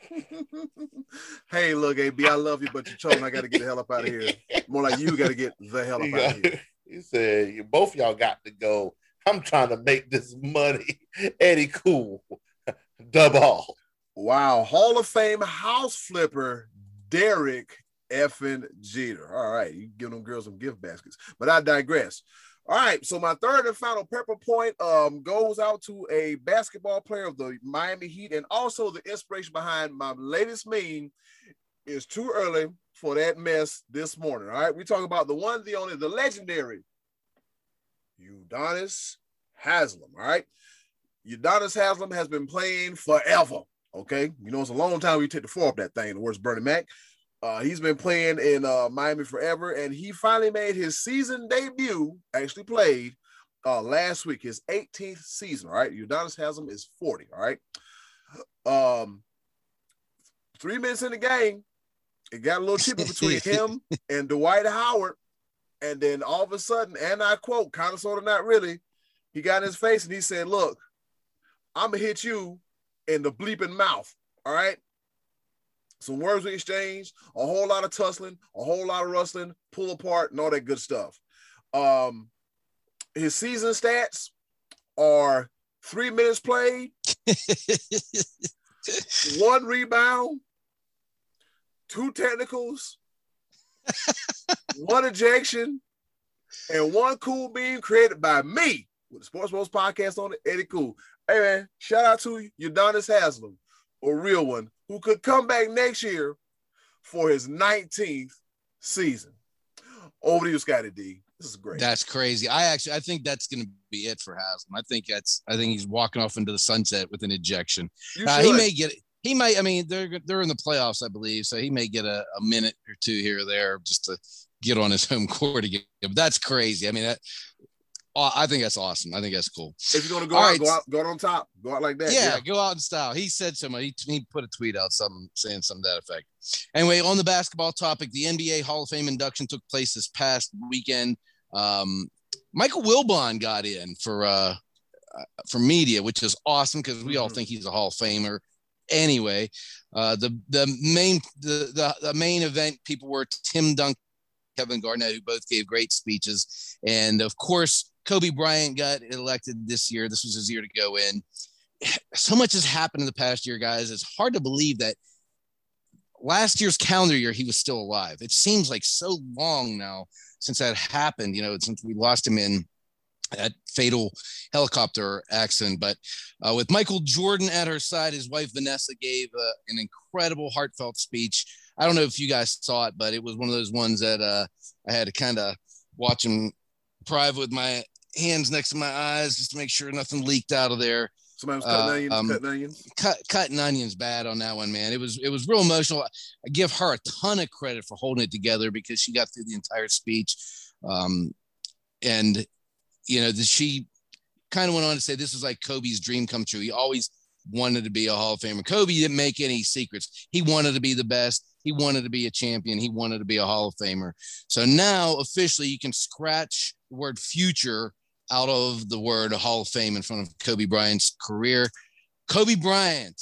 hey, look, AB, I love you, but you're trolling. I got to get the hell up out of here. More like you got to get the hell up out of here. He said, "You both y'all got to go. I'm trying to make this money." Eddy Kool, double. Wow, Hall of Fame house flipper Derek effing Jeter. All right, you give them girls some gift baskets, but I digress. All right, so my third and final pepper point um, goes out to a basketball player of the Miami Heat, and also the inspiration behind my latest meme is too early for that mess this morning. All right, we talk about the one, the only, the legendary Udonis Haslem. All right, Udonis Haslem has been playing forever. Okay, you know it's a long time we take the four off that thing. The worst Bernie Mac. Uh, he's been playing in uh, Miami forever, and he finally made his season debut. Actually played uh, last week, his 18th season. All right, Udonis Haslem is 40. All right. Um, three minutes in the game, it got a little chippy between him and Dwight Howard, and then all of a sudden, and I quote, kind of, sort of, not really, he got in his face and he said, "Look, I'm gonna hit you in the bleeping mouth." All right. Some words we exchanged, a whole lot of tussling, a whole lot of rustling, pull apart, and all that good stuff. Um, his season stats are three minutes played, one rebound, two technicals, one ejection, and one cool beam created by me with the Sports Bros podcast on it, Eddy Kool. Hey man, shout out to you, Udonis Haslem, a real one who could come back next year for his 19th season. Over to you, Scottie D. This is great. That's crazy. I actually I think that's going to be it for Haslem. I think that's I think he's walking off into the sunset with an ejection. Uh, he may get he might. I mean, they're they're in the playoffs, I believe, so he may get a, a minute or two here or there just to get on his home court again. But that's crazy. I mean, that I think that's awesome. I think that's cool. If you're gonna go out, right. go out, go out on top, go out like that. Yeah, yeah, go out in style. He said something. He, he put a tweet out, something saying something to that effect. Anyway, on the basketball topic, the NBA Hall of Fame induction took place this past weekend. Um, Michael Wilbon got in for uh, uh for media, which is awesome because we all mm-hmm. think he's a Hall of Famer. Anyway, uh, the the main the, the the main event people were Tim Duncan, Kevin Garnett, who both gave great speeches, and of course Kobe Bryant got elected this year. This was his year to go in. So much has happened in the past year, guys. It's hard to believe that last year's calendar year he was still alive. It seems like so long now since that happened. You know, since we lost him in that fatal helicopter accident. But uh, with Michael Jordan at her side, his wife Vanessa gave uh, an incredible, heartfelt speech. I don't know if you guys saw it, but it was one of those ones that uh, I had to kind of watch him private with my hands next to my eyes just to make sure nothing leaked out of there. Somebody was cutting uh, onions, um, cutting onions. Cut, cutting onions bad on that one, man. It was it was real emotional. I give her a ton of credit for holding it together because she got through the entire speech. Um, and you know, the, she kind of went on to say this was like Kobe's dream come true. He always wanted to be a Hall of Famer. Kobe didn't make any secrets. He wanted to be the best. He wanted to be a champion. He wanted to be a Hall of Famer. So now officially you can scratch the word future out of the word Hall of Fame in front of Kobe Bryant's career. Kobe Bryant,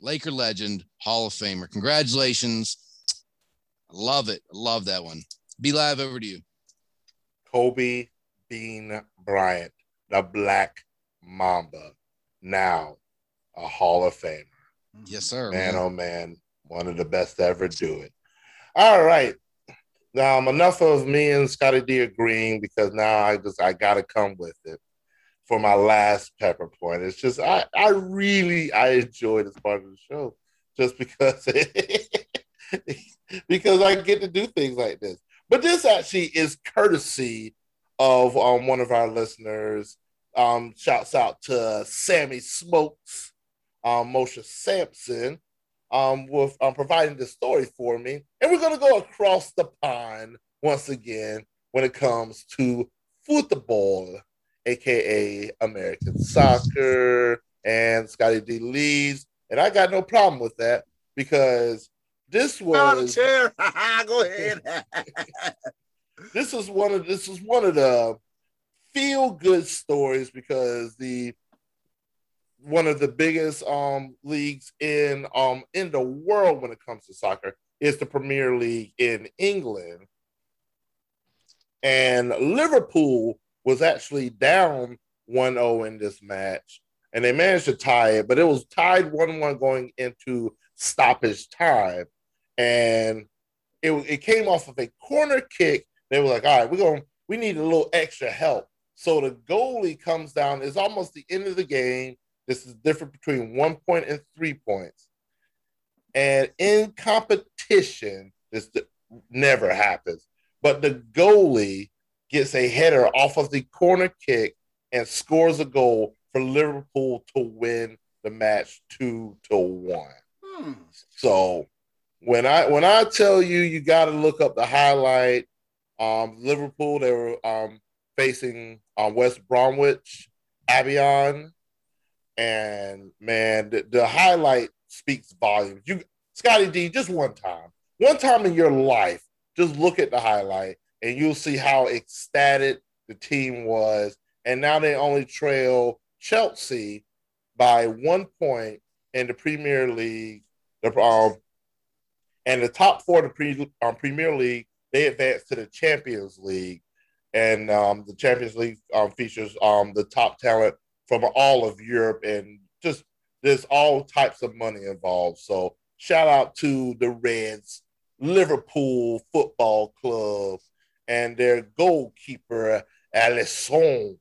Laker legend, Hall of Famer. Congratulations. love it. love that one. B Live over to you. Kobe Bean Bryant, the Black Mamba, now a Hall of Famer. Yes, sir. Man, man. oh man, one of the best to ever do it. All right. Um, enough of me and Scottie D agreeing because now I just I gotta come with it for my last pepper point. It's just I I really I enjoy this part of the show just because because I get to do things like this. But this actually is courtesy of um, one of our listeners. Um, shouts out to Sammy Smokes, um, Moshe Sampson, um, with um, providing the story for me. And we're going to go across the pond once again when it comes to football, aka American soccer, and Scottie D leads. And I got no problem with that because this was chair. go ahead. this is one of this is one of the feel good stories because the one of the biggest um, leagues in um, in the world when it comes to soccer is the Premier League in England. And Liverpool was actually down 1-0 in this match and they managed to tie it, but it was tied 1-1 going into stoppage time. And it, it came off of a corner kick. They were like, all right, we're going we need a little extra help. So the goalie comes down, it's almost the end of the game this is different between one point and three points. And in competition, this never happens. But the goalie gets a header off of the corner kick and scores a goal for Liverpool to win the match two to one. Hmm. So when I when I tell you you got to look up the highlight, um, Liverpool they were um, facing um, West Bromwich Albion, and man, the, the highlight speaks volumes. You, Scottie D, just one time, one time in your life, just look at the highlight, and you'll see how ecstatic the team was. And now they only trail Chelsea by one point in the Premier League. The um, and the top four of the pre, um, Premier League they advance to the Champions League, and um, the Champions League um, features um, the top talent from all of Europe and just there's all types of money involved. So shout out to the Reds, Liverpool Football Club, and their goalkeeper Alisson.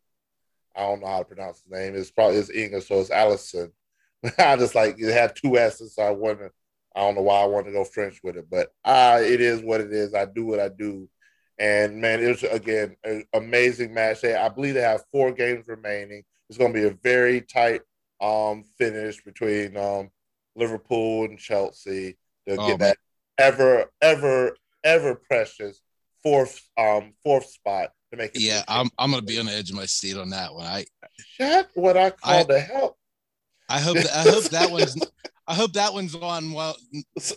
I don't know how to pronounce his name. It's probably it's English, so it's Allison. I just like it had two S's, so I wanted. I don't know why I wanted to go French with it, but uh, it is what it is. I do what I do. And man, it was again an amazing match. I believe they have four games remaining. It's going to be a very tight um, finish between um, Liverpool and Chelsea. They'll oh, get that ever, ever, ever precious fourth um fourth spot to make it. Yeah, I'm I'm gonna be on the edge of my seat on that one. I shut what I call I, the help. I hope that, I hope that one's I hope that one's on well,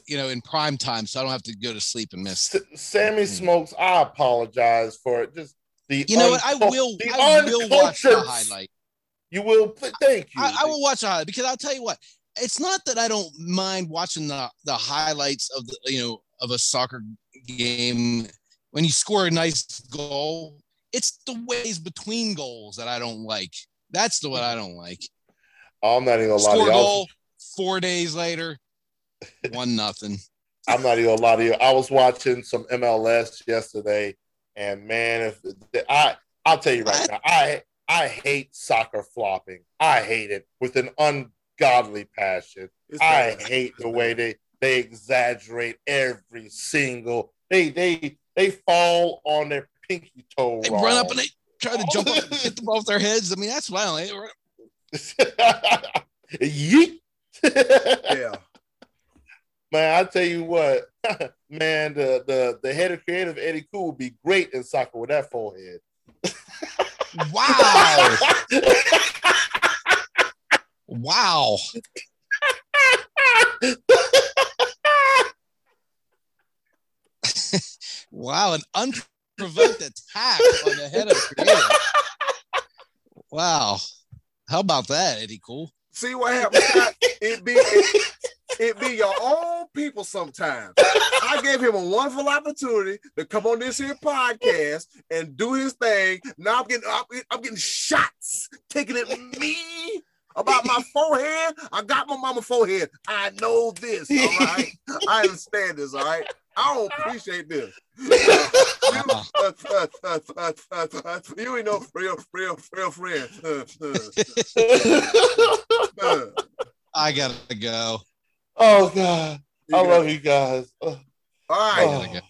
you know, in prime time, so I don't have to go to sleep and miss. Sammy hmm. Smokes, I apologize for it. Just the you know what I will I will watch the highlight. You will thank you. I, I will watch the highlight because I'll tell you what. It's not that I don't mind watching the the highlights of the you know of a soccer game when you score a nice goal. It's the ways between goals that I don't like. That's the what I don't like. I'm not even gonna lie to you. Goal, four days later, one nothing. I'm not even gonna lie to you. I was watching some MLS yesterday, and man, if I I'll tell you right now, I I hate soccer flopping. I hate it with an ungodly passion. I hate the way they they exaggerate every single they they they fall on their pinky toe. They wrong. run up and they try to jump up and hit them off their heads. I mean, that's violent. Yeet. yeah. Man, I tell you what, man, the, the the head of creative Eddy Kool would be great in soccer with that forehead. Wow. wow. wow, an unprovoked attack on the head of creative. Wow. How about that, Eddy Kool? See what happens? it be it, it, be your own people sometimes. I gave him a wonderful opportunity to come on this here podcast and do his thing. Now I'm getting I'm, I'm getting shots taken at me about my forehead. I got my mama forehead. I know this. All right. I understand this. All right. I don't appreciate this. you ain't no real, real, real friend. I gotta go. Oh God, you I love you guys. All right. Oh.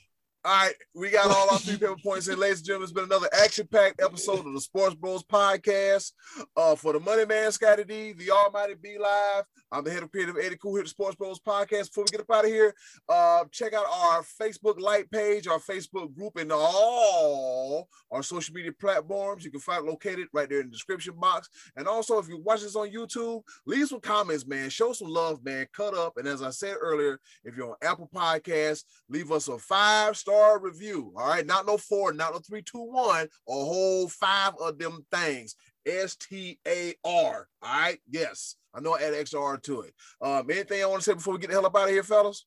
All right, we got all our three paper points in, ladies and gentlemen. It's been another action-packed episode of the Sports Bros podcast. Uh, for the Money Man, Scottie D, the Almighty B Live. I'm the head of creative Eddy Kool here, the Sports Bros podcast. Before we get up out of here, uh, check out our Facebook like page, our Facebook group, and all our social media platforms. You can find it located right there in the description box. And also, if you watch this on YouTube, leave some comments, man. Show some love, man. Cut up. And as I said earlier, if you're on Apple Podcasts, leave us a five star review. All right, not no four, not no three, two, one, a whole five of them things. S T A R. All right, yes, I know I add extra R to it. Um, anything I want to say before we get the hell up out of here, fellas?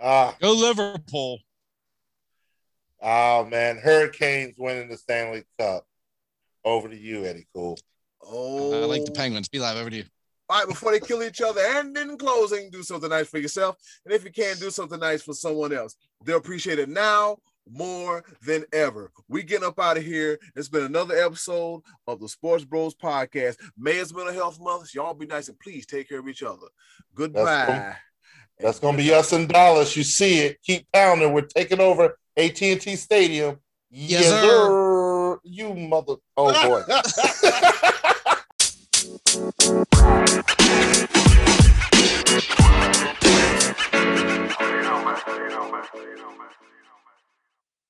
Ah, go Liverpool. Oh man, Hurricanes winning the Stanley Cup. Over to you, Eddy Kool. Oh, I like the Penguins. B Live over to you. All right, before they kill each other, and in closing, do something nice for yourself. And if you can, do something nice for someone else. They'll appreciate it now more than ever. We getting up out of here. It's been another episode of the Sports Bros Podcast. May it's Mental Health Month. Y'all be nice and please take care of each other. Goodbye. That's gonna, that's gonna be us and Dallas. You see it. Keep pounding. We're taking over AT&T Stadium. Yes, yes sir. sir. You mother. Oh boy.